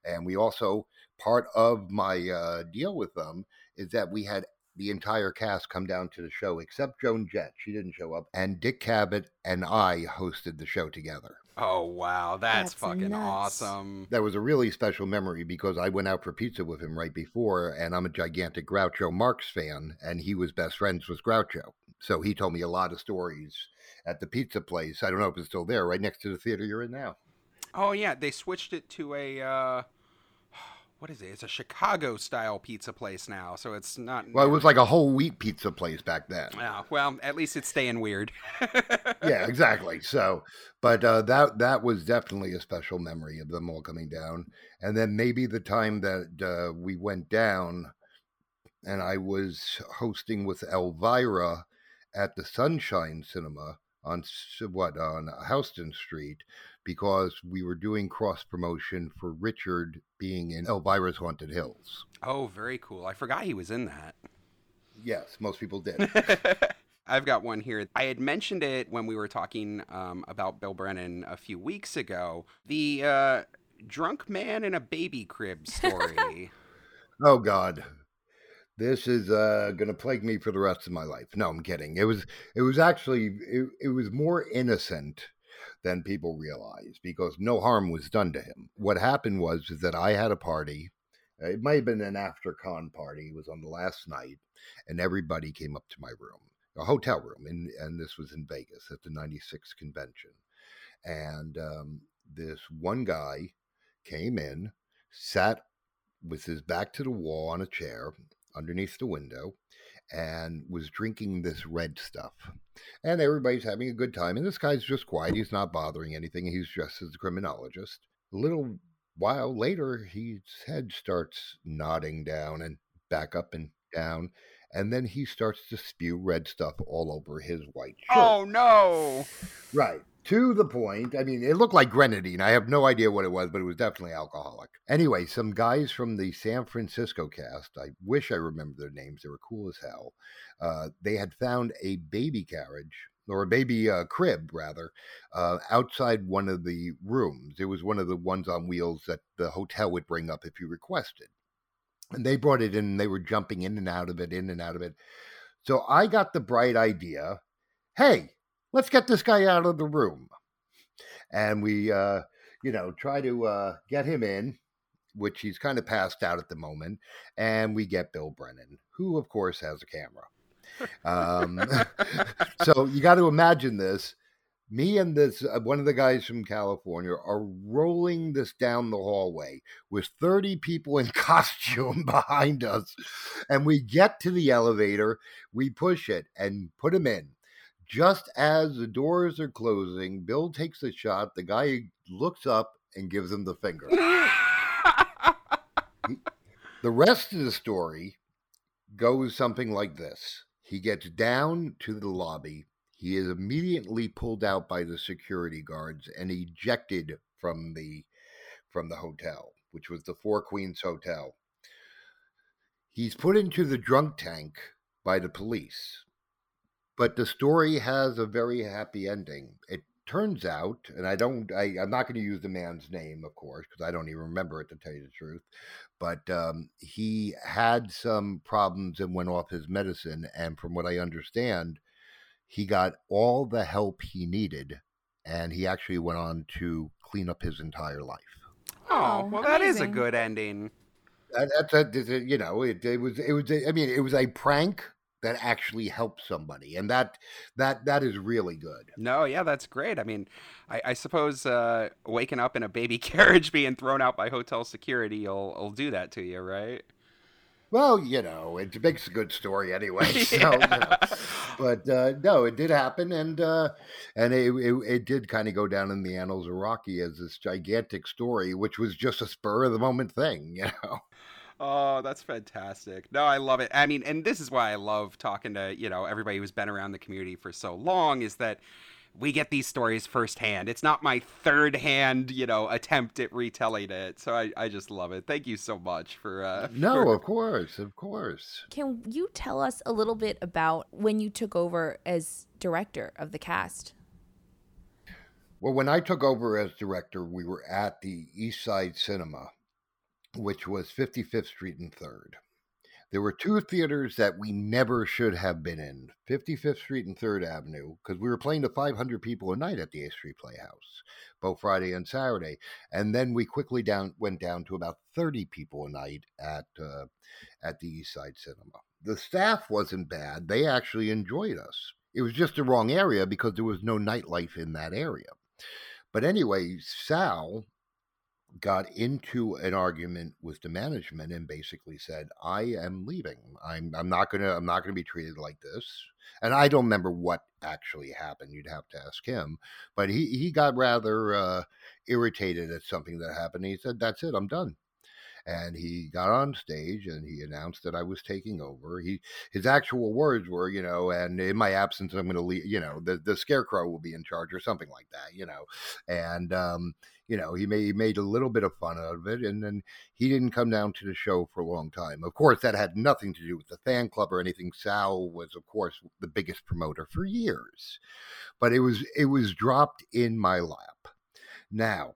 C: and we also part of my uh, deal with them is that we had the entire cast come down to the show except Joan Jett. She didn't show up. And Dick Cavett and I hosted the show together.
A: Oh wow, that's,
B: That's
A: fucking
B: nuts.
A: awesome.
C: That was a really special memory because I went out for pizza with him right before, and I'm a gigantic Groucho Marx fan, and he was best friends with Groucho. So he told me a lot of stories at the pizza place. I don't know if it's still there, right next to the theater you're in now.
A: Oh yeah, they switched it to a uh what is it? It's a Chicago style pizza place now, so it's not
C: Well, it was like a whole wheat pizza place back then.
A: Oh, well, at least it's staying weird.
C: yeah, exactly. So, but uh, that that was definitely a special memory of them all coming down, and then maybe the time that uh, we went down, and I was hosting with Elvira at the Sunshine Cinema on what on Houston Street because we were doing cross promotion for Richard being in Elvira's Haunted Hills.
A: Oh, very cool. I forgot he was in that.
C: Yes, most people did.
A: I've got one here. I had mentioned it when we were talking um, about Bill Brennan a few weeks ago. The uh, drunk man in a baby crib story.
C: Oh God, this is uh, going to plague me for the rest of my life. No, I'm kidding. It was it was actually it, it was more innocent than people realize because no harm was done to him. What happened was that I had a party. Uh, It might have been an after con party. It was on the last night, and everybody came up to my room, a hotel room, and and this was in Vegas at the '96 convention. And um, this one guy came in, sat with his back to the wall on a chair underneath the window and was drinking this red stuff. And everybody's having a good time. And this guy's just quiet. He's not bothering anything. He's dressed as a criminologist. A little while later, his head starts nodding down and back up and down. And then he starts to spew red stuff all over his white shirt.
A: oh no!
C: Right. To the point. I mean, it looked like grenadine. I have no idea what it was, but it was definitely alcoholic. Anyway, some guys from the San Francisco cast, I wish I remember their names. They were cool as hell. Uh, they had found a baby carriage, or a baby uh, crib, rather, uh, outside one of the rooms. It was one of the ones on wheels that the hotel would bring up if you requested. And they brought it in and they were jumping in and out of it, in and out of it. So I got the bright idea hey, let's get this guy out of the room. And we, uh, you know, try to uh, get him in, which he's kind of passed out at the moment. And we get Bill Brennan, who, of course, has a camera. Um, so you got to imagine this. Me and this uh, one of the guys from California are rolling this down the hallway with 30 people in costume behind us. And we get to the elevator, we push it and put him in. Just as the doors are closing, Bill takes a shot. The guy looks up and gives him the finger. The rest of the story goes something like this He gets down to the lobby. He is immediately pulled out by the security guards and ejected from the from the hotel, which was the Four Queens Hotel. He's put into the drunk tank by the police. But the story has a very happy ending. It turns out, and I don't, I, I'm not going to use the man's name, of course, because I don't even remember it to tell you the truth. But um, he had some problems and went off his medicine. And from what I understand, he got all the help he needed. And he actually went on to clean up his entire life.
A: Oh, well, that is a good ending.
C: That, that's a, you know, it, it was, it was, I mean, it was a prank that actually helps somebody. And that, that, that is really good.
A: No, yeah, that's great. I mean, I, I suppose uh, waking up in a baby carriage being thrown out by hotel security will, will do that to you, right?
C: Well, you know, it makes a good story anyway. So, you know. but uh, no, it did happen, and uh, and it, it, it did kind of go down in the annals of Rocky as this gigantic story, which was just a spur of the moment thing, you know.
A: Oh, that's fantastic. No, I love it. I mean, and this is why I love talking to, you know, everybody who's been around the community for so long is that we get these stories firsthand. It's not my third hand, you know, attempt at retelling it. So I, I just love it. Thank you so much for uh
C: No,
A: for-
C: of course, of course.
B: Can you tell us a little bit about when you took over as director of the cast?
C: Well, when I took over as director, we were at the East Side Cinema, which was 55th Street and 3rd. There were two theaters that we never should have been in 55th Street and 3rd Avenue, because we were playing to 500 people a night at the 8th Street Playhouse, both Friday and Saturday. And then we quickly down went down to about 30 people a night at, uh, at the East Side Cinema. The staff wasn't bad, they actually enjoyed us. It was just the wrong area because there was no nightlife in that area. But anyway, Sal got into an argument with the management and basically said, "I am leaving. I'm I'm not gonna I'm not gonna be treated like this." And I don't remember what actually happened. You'd have to ask him. But he he got rather uh, irritated at something that happened. He said, "That's it. I'm done." and he got on stage and he announced that I was taking over. He his actual words were, you know, and in my absence, I'm going to leave. You know, the the scarecrow will be in charge or something like that. You know, and um, you know he made he made a little bit of fun out of it, and then he didn't come down to the show for a long time. Of course, that had nothing to do with the fan club or anything. Sal was, of course, the biggest promoter for years, but it was it was dropped in my lap. Now,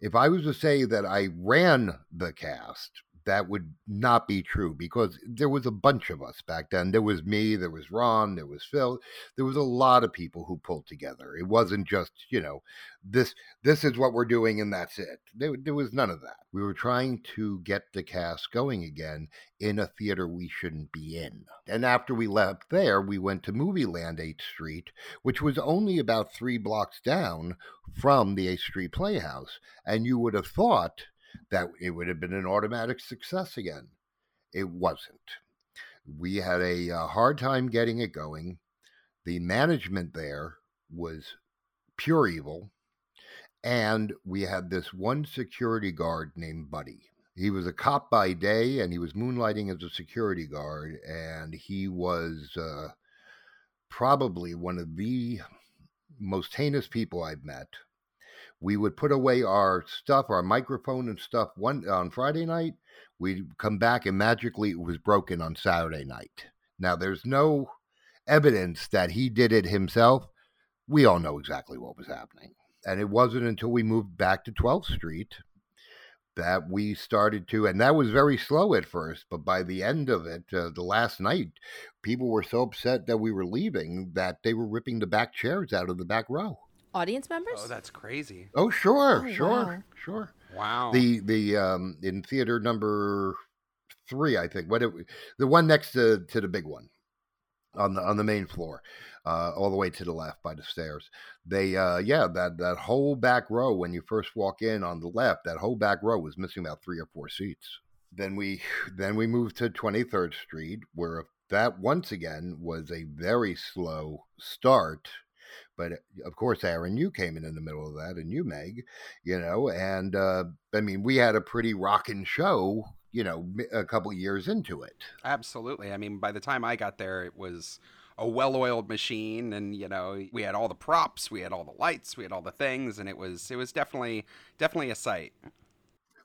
C: if I was to say that I ran the cast, that would not be true because there was a bunch of us back then. There was me, there was Ron, there was Phil. There was a lot of people who pulled together. It wasn't just, you know, this this is what we're doing and that's it. There, there was none of that. We were trying to get the cast going again in a theater we shouldn't be in. And after we left there, we went to Movieland 8th Street, which was only about 3 blocks down from the 8th Street Playhouse, and you would have thought that it would have been an automatic success again. It wasn't. We had a, a uh, hard time getting it going. The management there was pure evil. And we had this one security guard named Buddy. He was a cop by day and he was moonlighting as a security guard. And he was uh, probably one of the most heinous people I've met we would put away our stuff, our microphone and stuff one on Friday night. We'd come back and magically it was broken on Saturday night. Now there's no evidence that he did it himself. We all know exactly what was happening. And it wasn't until we moved back to 12th Street that we started to, and that was very slow at first, but by the end of it, uh, the last night, people were so upset that we were leaving that they were ripping the back chairs out of the back row
B: audience members?
A: Oh, that's crazy.
C: Oh, sure, oh, sure, wow. sure.
A: Wow.
C: The the um in theater number three, I think. What it, the one next to to the big one on the on the main floor, uh, all the way to the left by the stairs. They uh yeah that that whole back row when you first walk in on the left, that whole back row was missing about three or four seats. Then we then we moved to Twenty Third Street where that once again was a very slow start but uh, of course, Aaron, you came in in the middle of that, and you, Meg, you know, and uh, I mean, we had a pretty rocking show, you know, a couple years into it.
A: Absolutely. I mean, by the time I got there, it was a well-oiled machine and you know we had all the props we had all the lights we had all the things and it was it was definitely definitely a sight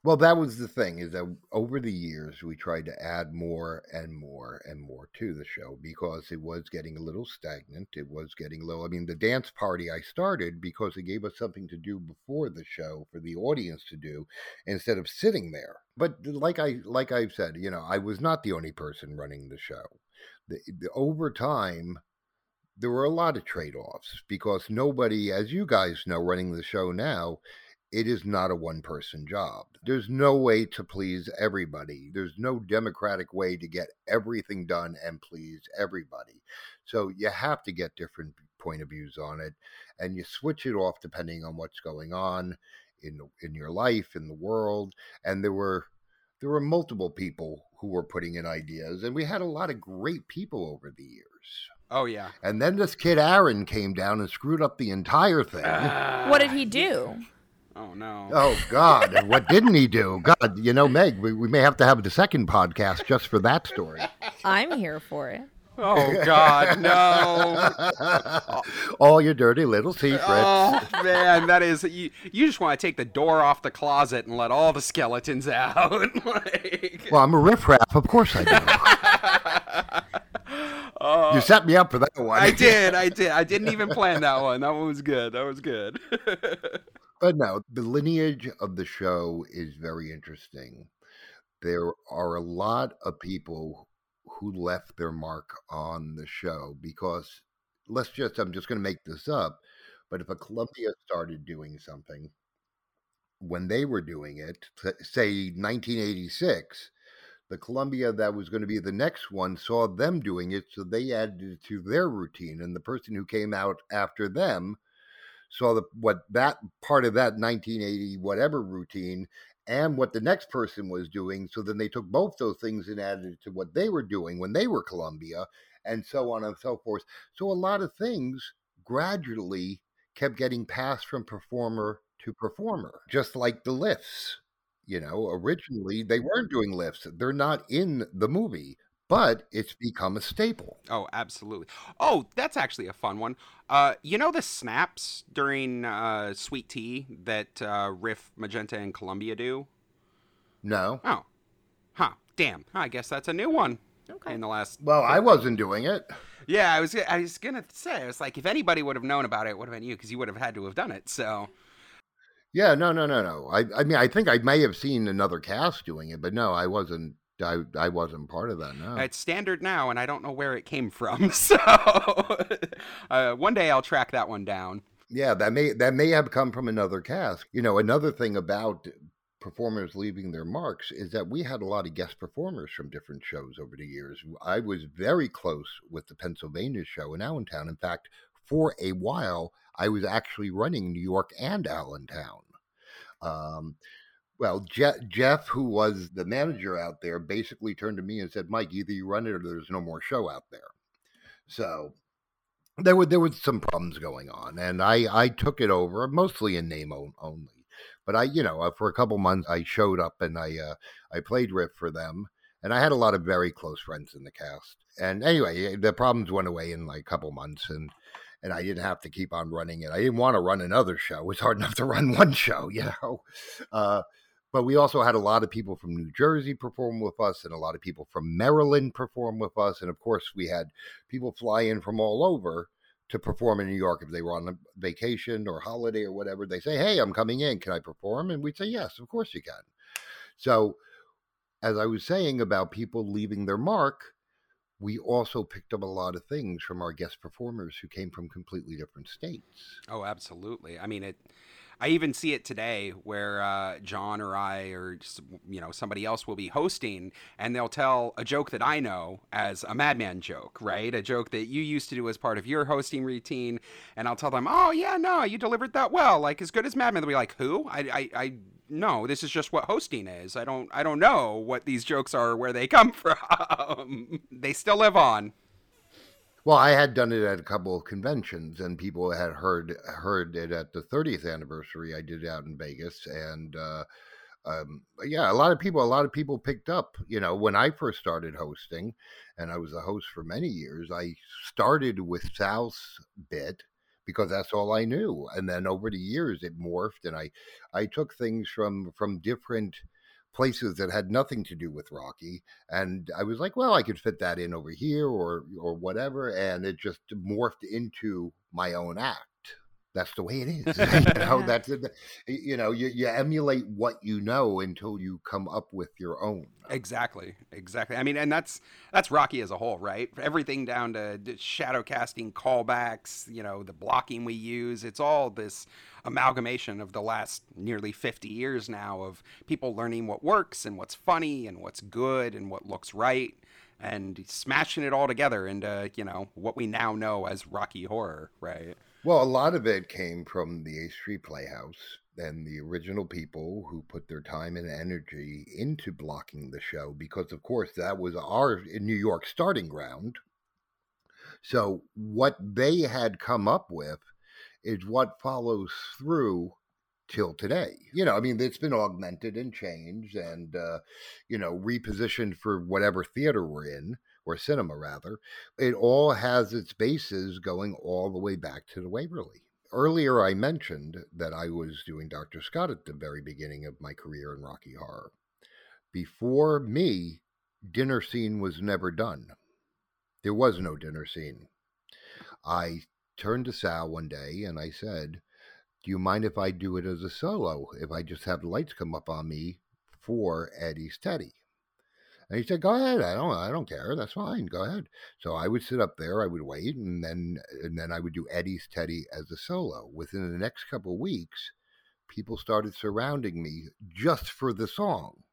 C: well, that was the thing is that over the years we tried to add more and more and more to the show because it was getting a little stagnant. It was getting low. I mean, the dance party I started because it gave us something to do before the show for the audience to do instead of sitting there. But like I like I've said, you know, I was not the only person running the show. The, the, over time, there were a lot of trade-offs because nobody, as you guys know, running the show now it is not a one person job. There's no way to please everybody. There's no democratic way to get everything done and please everybody. So you have to get different point of views on it and you switch it off depending on what's going on in in your life in the world and there were there were multiple people who were putting in ideas and we had a lot of great people over the years.
A: Oh yeah.
C: And then this kid Aaron came down and screwed up the entire thing. Uh,
B: what did he do?
A: Oh no.
C: Oh God! what didn't he do? God, you know, Meg, we, we may have to have the second podcast just for that story.
B: I'm here for it.
A: Oh God, no!
C: All your dirty little secrets. Oh
A: man, that is you. You just want to take the door off the closet and let all the skeletons out. like...
C: Well, I'm a riffraff. Of course I do. Uh, you set me up for that one.
A: I did. I did. I didn't even plan that one. That one was good. That was good.
C: But no, the lineage of the show is very interesting. There are a lot of people who left their mark on the show because let's just, I'm just going to make this up, but if a Columbia started doing something when they were doing it, say 1986, the Columbia that was going to be the next one saw them doing it, so they added it to their routine. And the person who came out after them saw the, what that part of that 1980 whatever routine and what the next person was doing. So then they took both those things and added it to what they were doing when they were Columbia, and so on and so forth. So a lot of things gradually kept getting passed from performer to performer, just like the lifts. You know, originally they weren't doing lifts. They're not in the movie, but it's become a staple.
A: Oh, absolutely. Oh, that's actually a fun one. Uh, you know the snaps during uh, Sweet Tea that uh, Riff, Magenta, and Columbia do?
C: No.
A: Oh. Huh. Damn. I guess that's a new one.
B: Okay.
A: In the last.
C: Well, I wasn't doing it.
A: Yeah, I was. I was gonna say. I was like, if anybody would have known about it, it would have been you, because you would have had to have done it. So.
C: Yeah, no, no, no, no. I, I mean, I think I may have seen another cast doing it, but no, I wasn't. I, I wasn't part of that. No,
A: It's standard now, and I don't know where it came from. So, uh, one day I'll track that one down.
C: yeah, that may that may have come from another cast. You know, another thing about performers leaving their marks is that we had a lot of guest performers from different shows over the years. I was very close with the Pennsylvania show in Allentown. In fact, for a while, I was actually running New York and Allentown. Um, well, Je- Jeff, who was the manager out there, basically turned to me and said, "Mike, either you run it or there's no more show out there." So there were there was some problems going on, and I I took it over mostly in name only. But I, you know, uh, for a couple months I showed up and I uh, I played riff for them, and I had a lot of very close friends in the cast. And anyway, the problems went away in like a couple months, and and I didn't have to keep on running it. I didn't want to run another show. It's hard enough to run one show, you know. Uh, but we also had a lot of people from New Jersey perform with us, and a lot of people from Maryland perform with us, and of course we had people fly in from all over to perform in New York if they were on a vacation or holiday or whatever. They say, "Hey, I'm coming in. Can I perform?" And we'd say, "Yes, of course you can." So, as I was saying about people leaving their mark, we also picked up a lot of things from our guest performers who came from completely different states.
A: Oh, absolutely. I mean, it. I even see it today where uh, John or I or you know somebody else will be hosting, and they'll tell a joke that I know as a Madman joke, right? A joke that you used to do as part of your hosting routine, and I'll tell them, "Oh yeah, no, you delivered that well, like as good as Madman." They'll be like, "Who? I, I, I no, this is just what hosting is. I don't, I don't know what these jokes are, or where they come from. they still live on."
C: Well, I had done it at a couple of conventions, and people had heard heard it at the 30th anniversary. I did it out in Vegas, and uh, um, yeah, a lot of people, a lot of people picked up. You know, when I first started hosting, and I was a host for many years, I started with Sal's bit because that's all I knew, and then over the years it morphed, and I I took things from from different places that had nothing to do with Rocky, and I was like, well, I could fit that in over here or or whatever, and it just morphed into my own act. That's the way it is. you know, that's it. You know, you, you emulate what you know until you come up with your own.
A: Exactly, exactly. I mean, and that's that's Rocky as a whole, right? Everything down to shadow casting, callbacks, you know, the blocking we use. It's all this amalgamation of the last nearly 50 years now of people learning what works and what's funny and what's good and what looks right and smashing it all together into, you know, what we now know as Rocky Horror, right?
C: Well, a lot of it came from the 8th Street Playhouse and the original people who put their time and energy into blocking the show because, of course, that was our New York starting ground. So, what they had come up with is what follows through till today. You know, I mean, it's been augmented and changed and, uh, you know, repositioned for whatever theater we're in or cinema rather. It all has its bases going all the way back to the Waverly. Earlier, I mentioned that I was doing Dr. Scott at the very beginning of my career in Rocky Horror. Before me, dinner scene was never done. There was no dinner scene. I turned to Sal one day and I said, Do you mind if I do it as a solo? If I just have lights come up on me for Eddie's Teddy? And he said, "Go ahead. I don't. I don't care. That's fine. Go ahead." So I would sit up there. I would wait, and then and then I would do Eddie's Teddy as a solo. Within the next couple of weeks, people started surrounding me just for the song.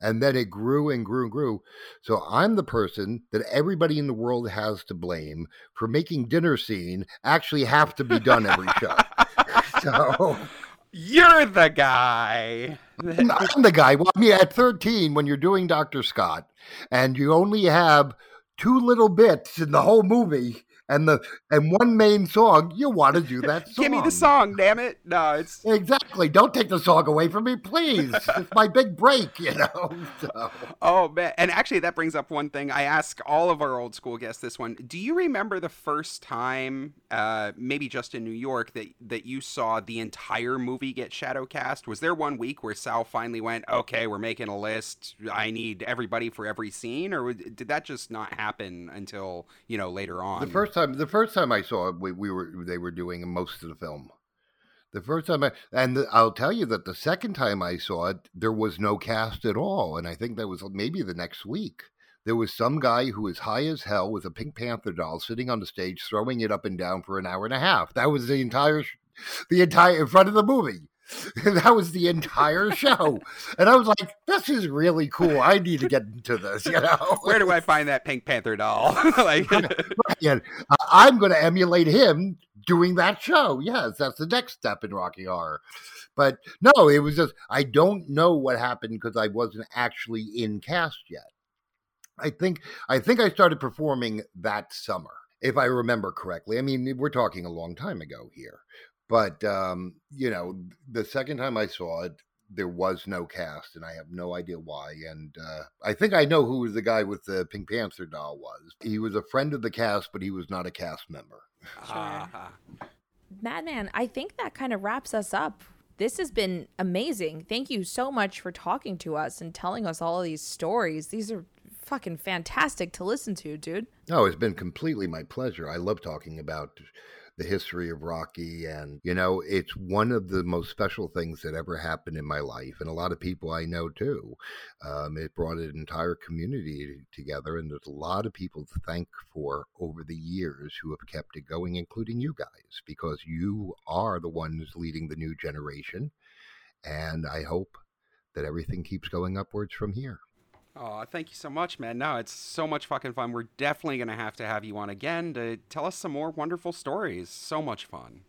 C: And then it grew and grew and grew. So I'm the person that everybody in the world has to blame for making dinner scene actually have to be done every show. so
A: You're the guy.
C: I'm the guy. Well, I mean, at 13, when you're doing Dr. Scott and you only have two little bits in the whole movie, and the and one main song, you want to do that song.
A: Give me the song, damn it. No, it's
C: Exactly. Don't take the song away from me, please. it's my big break, you know. So.
A: Oh man, and actually that brings up one thing. I ask all of our old school guests this one. Do you remember the first time, uh, maybe just in New York, that that you saw the entire movie get shadow cast? Was there one week where Sal finally went, "Okay, we're making a list. I need everybody for every scene," or did that just not happen until you know later on?
C: The first time, the first time I saw it, we, we were they were doing most of the film. The first time I, and the, I'll tell you that the second time I saw it, there was no cast at all, and I think that was maybe the next week. There was some guy who was high as hell with a Pink Panther doll sitting on the stage, throwing it up and down for an hour and a half. That was the entire, the entire in front of the movie. that was the entire show, and I was like, "This is really cool. I need to get into this." You know,
A: where do I find that Pink Panther doll? like,
C: and I'm going to emulate him doing that show. Yes, that's the next step in Rocky Horror. But no, it was just I don't know what happened because I wasn't actually in cast yet. I think I think I started performing that summer, if I remember correctly. I mean, we're talking a long time ago here. But um, you know, the second time I saw it, there was no cast, and I have no idea why. And uh, I think I know who the guy with the Pink Panther doll was. He was a friend of the cast, but he was not a cast member.
B: Sure. Uh-huh. Madman, I think that kind of wraps us up. This has been amazing. Thank you so much for talking to us and telling us all of these stories. These are fucking fantastic to listen to, dude.
C: No, it's been completely my pleasure. I love talking about the history of Rocky. And, you know, it's one of the most special things that ever happened in my life. And a lot of people I know too. Um, it brought an entire community together. And there's a lot of people to thank for over the years who have kept it going, including you guys, because you are the ones leading the new generation. And I hope that everything keeps going upwards from here.
A: Oh, thank you so much, man. No, it's so much fucking fun. We're definitely going to have to have you on again to tell us some more wonderful stories. So much fun.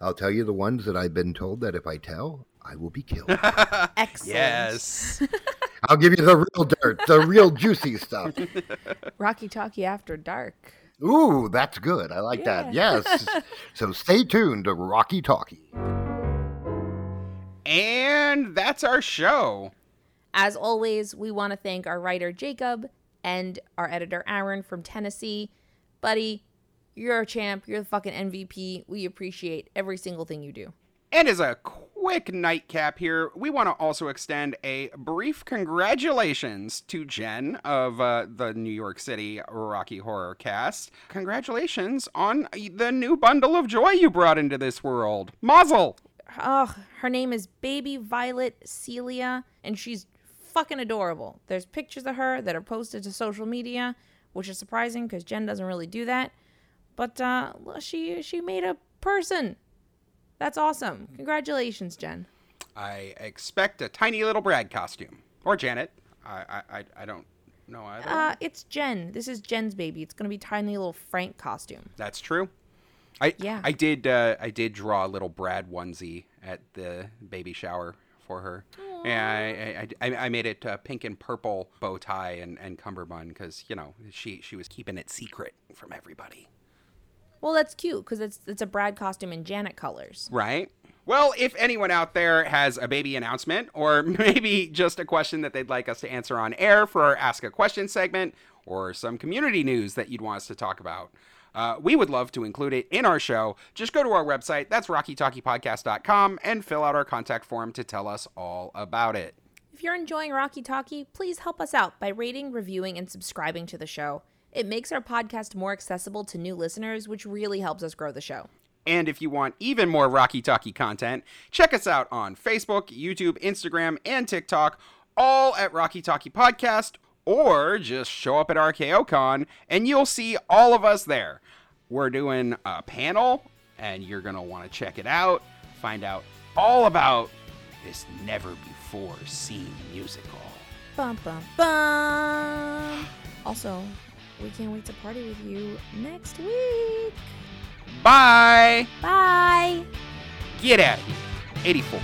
C: I'll tell you the ones that I've been told that if I tell, I will be killed.
B: Excellent.
A: Yes.
C: I'll give you the real dirt, the real juicy stuff.
B: Rocky Talkie After Dark.
C: Ooh, that's good. I like yeah. that. Yes. so stay tuned to Rocky Talkie.
A: And that's our show.
B: As always, we want to thank our writer Jacob and our editor Aaron from Tennessee. Buddy, you're a champ. You're the fucking MVP. We appreciate every single thing you do.
A: And as a quick nightcap here, we want to also extend a brief congratulations to Jen of uh, the New York City Rocky Horror Cast. Congratulations on the new bundle of joy you brought into this world. Mazel!
B: Oh, her name is Baby Violet Celia, and she's fucking adorable. There's pictures of her that are posted to social media, which is surprising because Jen doesn't really do that. But uh, she she made a person. That's awesome. Congratulations, Jen.
A: I expect a tiny little Brad costume or Janet. I I, I don't know either.
B: Uh, it's Jen. This is Jen's baby. It's gonna be tiny little Frank costume.
A: That's true. I yeah. I did uh, I did draw a little Brad onesie at the baby shower for her. Aww. Yeah, I, I, I, made it uh, pink and purple bow tie and, and cummerbund because you know she she was keeping it secret from everybody.
B: Well, that's cute because it's it's a Brad costume in Janet colors.
A: Right. Well, if anyone out there has a baby announcement or maybe just a question that they'd like us to answer on air for our Ask a Question segment or some community news that you'd want us to talk about, uh, we would love to include it in our show. Just go to our website, that's rockytalkiepodcast.com, and fill out our contact form to tell us all about it.
B: If you're enjoying Rocky Talkie, please help us out by rating, reviewing, and subscribing to the show. It makes our podcast more accessible to new listeners, which really helps us grow the show.
A: And if you want even more Rocky Talkie content, check us out on Facebook, YouTube, Instagram, and TikTok all at Rocky Talkie Podcast, or just show up at RKOCon and you'll see all of us there. We're doing a panel, and you're going to want to check it out, find out all about this never before seen musical.
B: Bum, bum, bum. Also, we can't wait to party with you next week.
A: Bye!
B: Bye.
A: Get out of here. 84.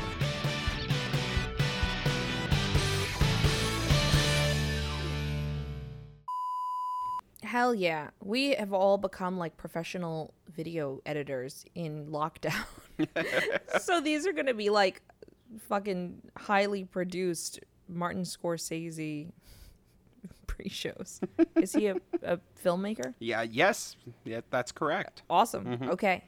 B: Hell yeah. We have all become like professional video editors in lockdown. so these are going to be like fucking highly produced Martin Scorsese pre shows. Is he a, a filmmaker?
A: Yeah, yes, yeah, that's correct.
B: Awesome. Mm-hmm. Okay.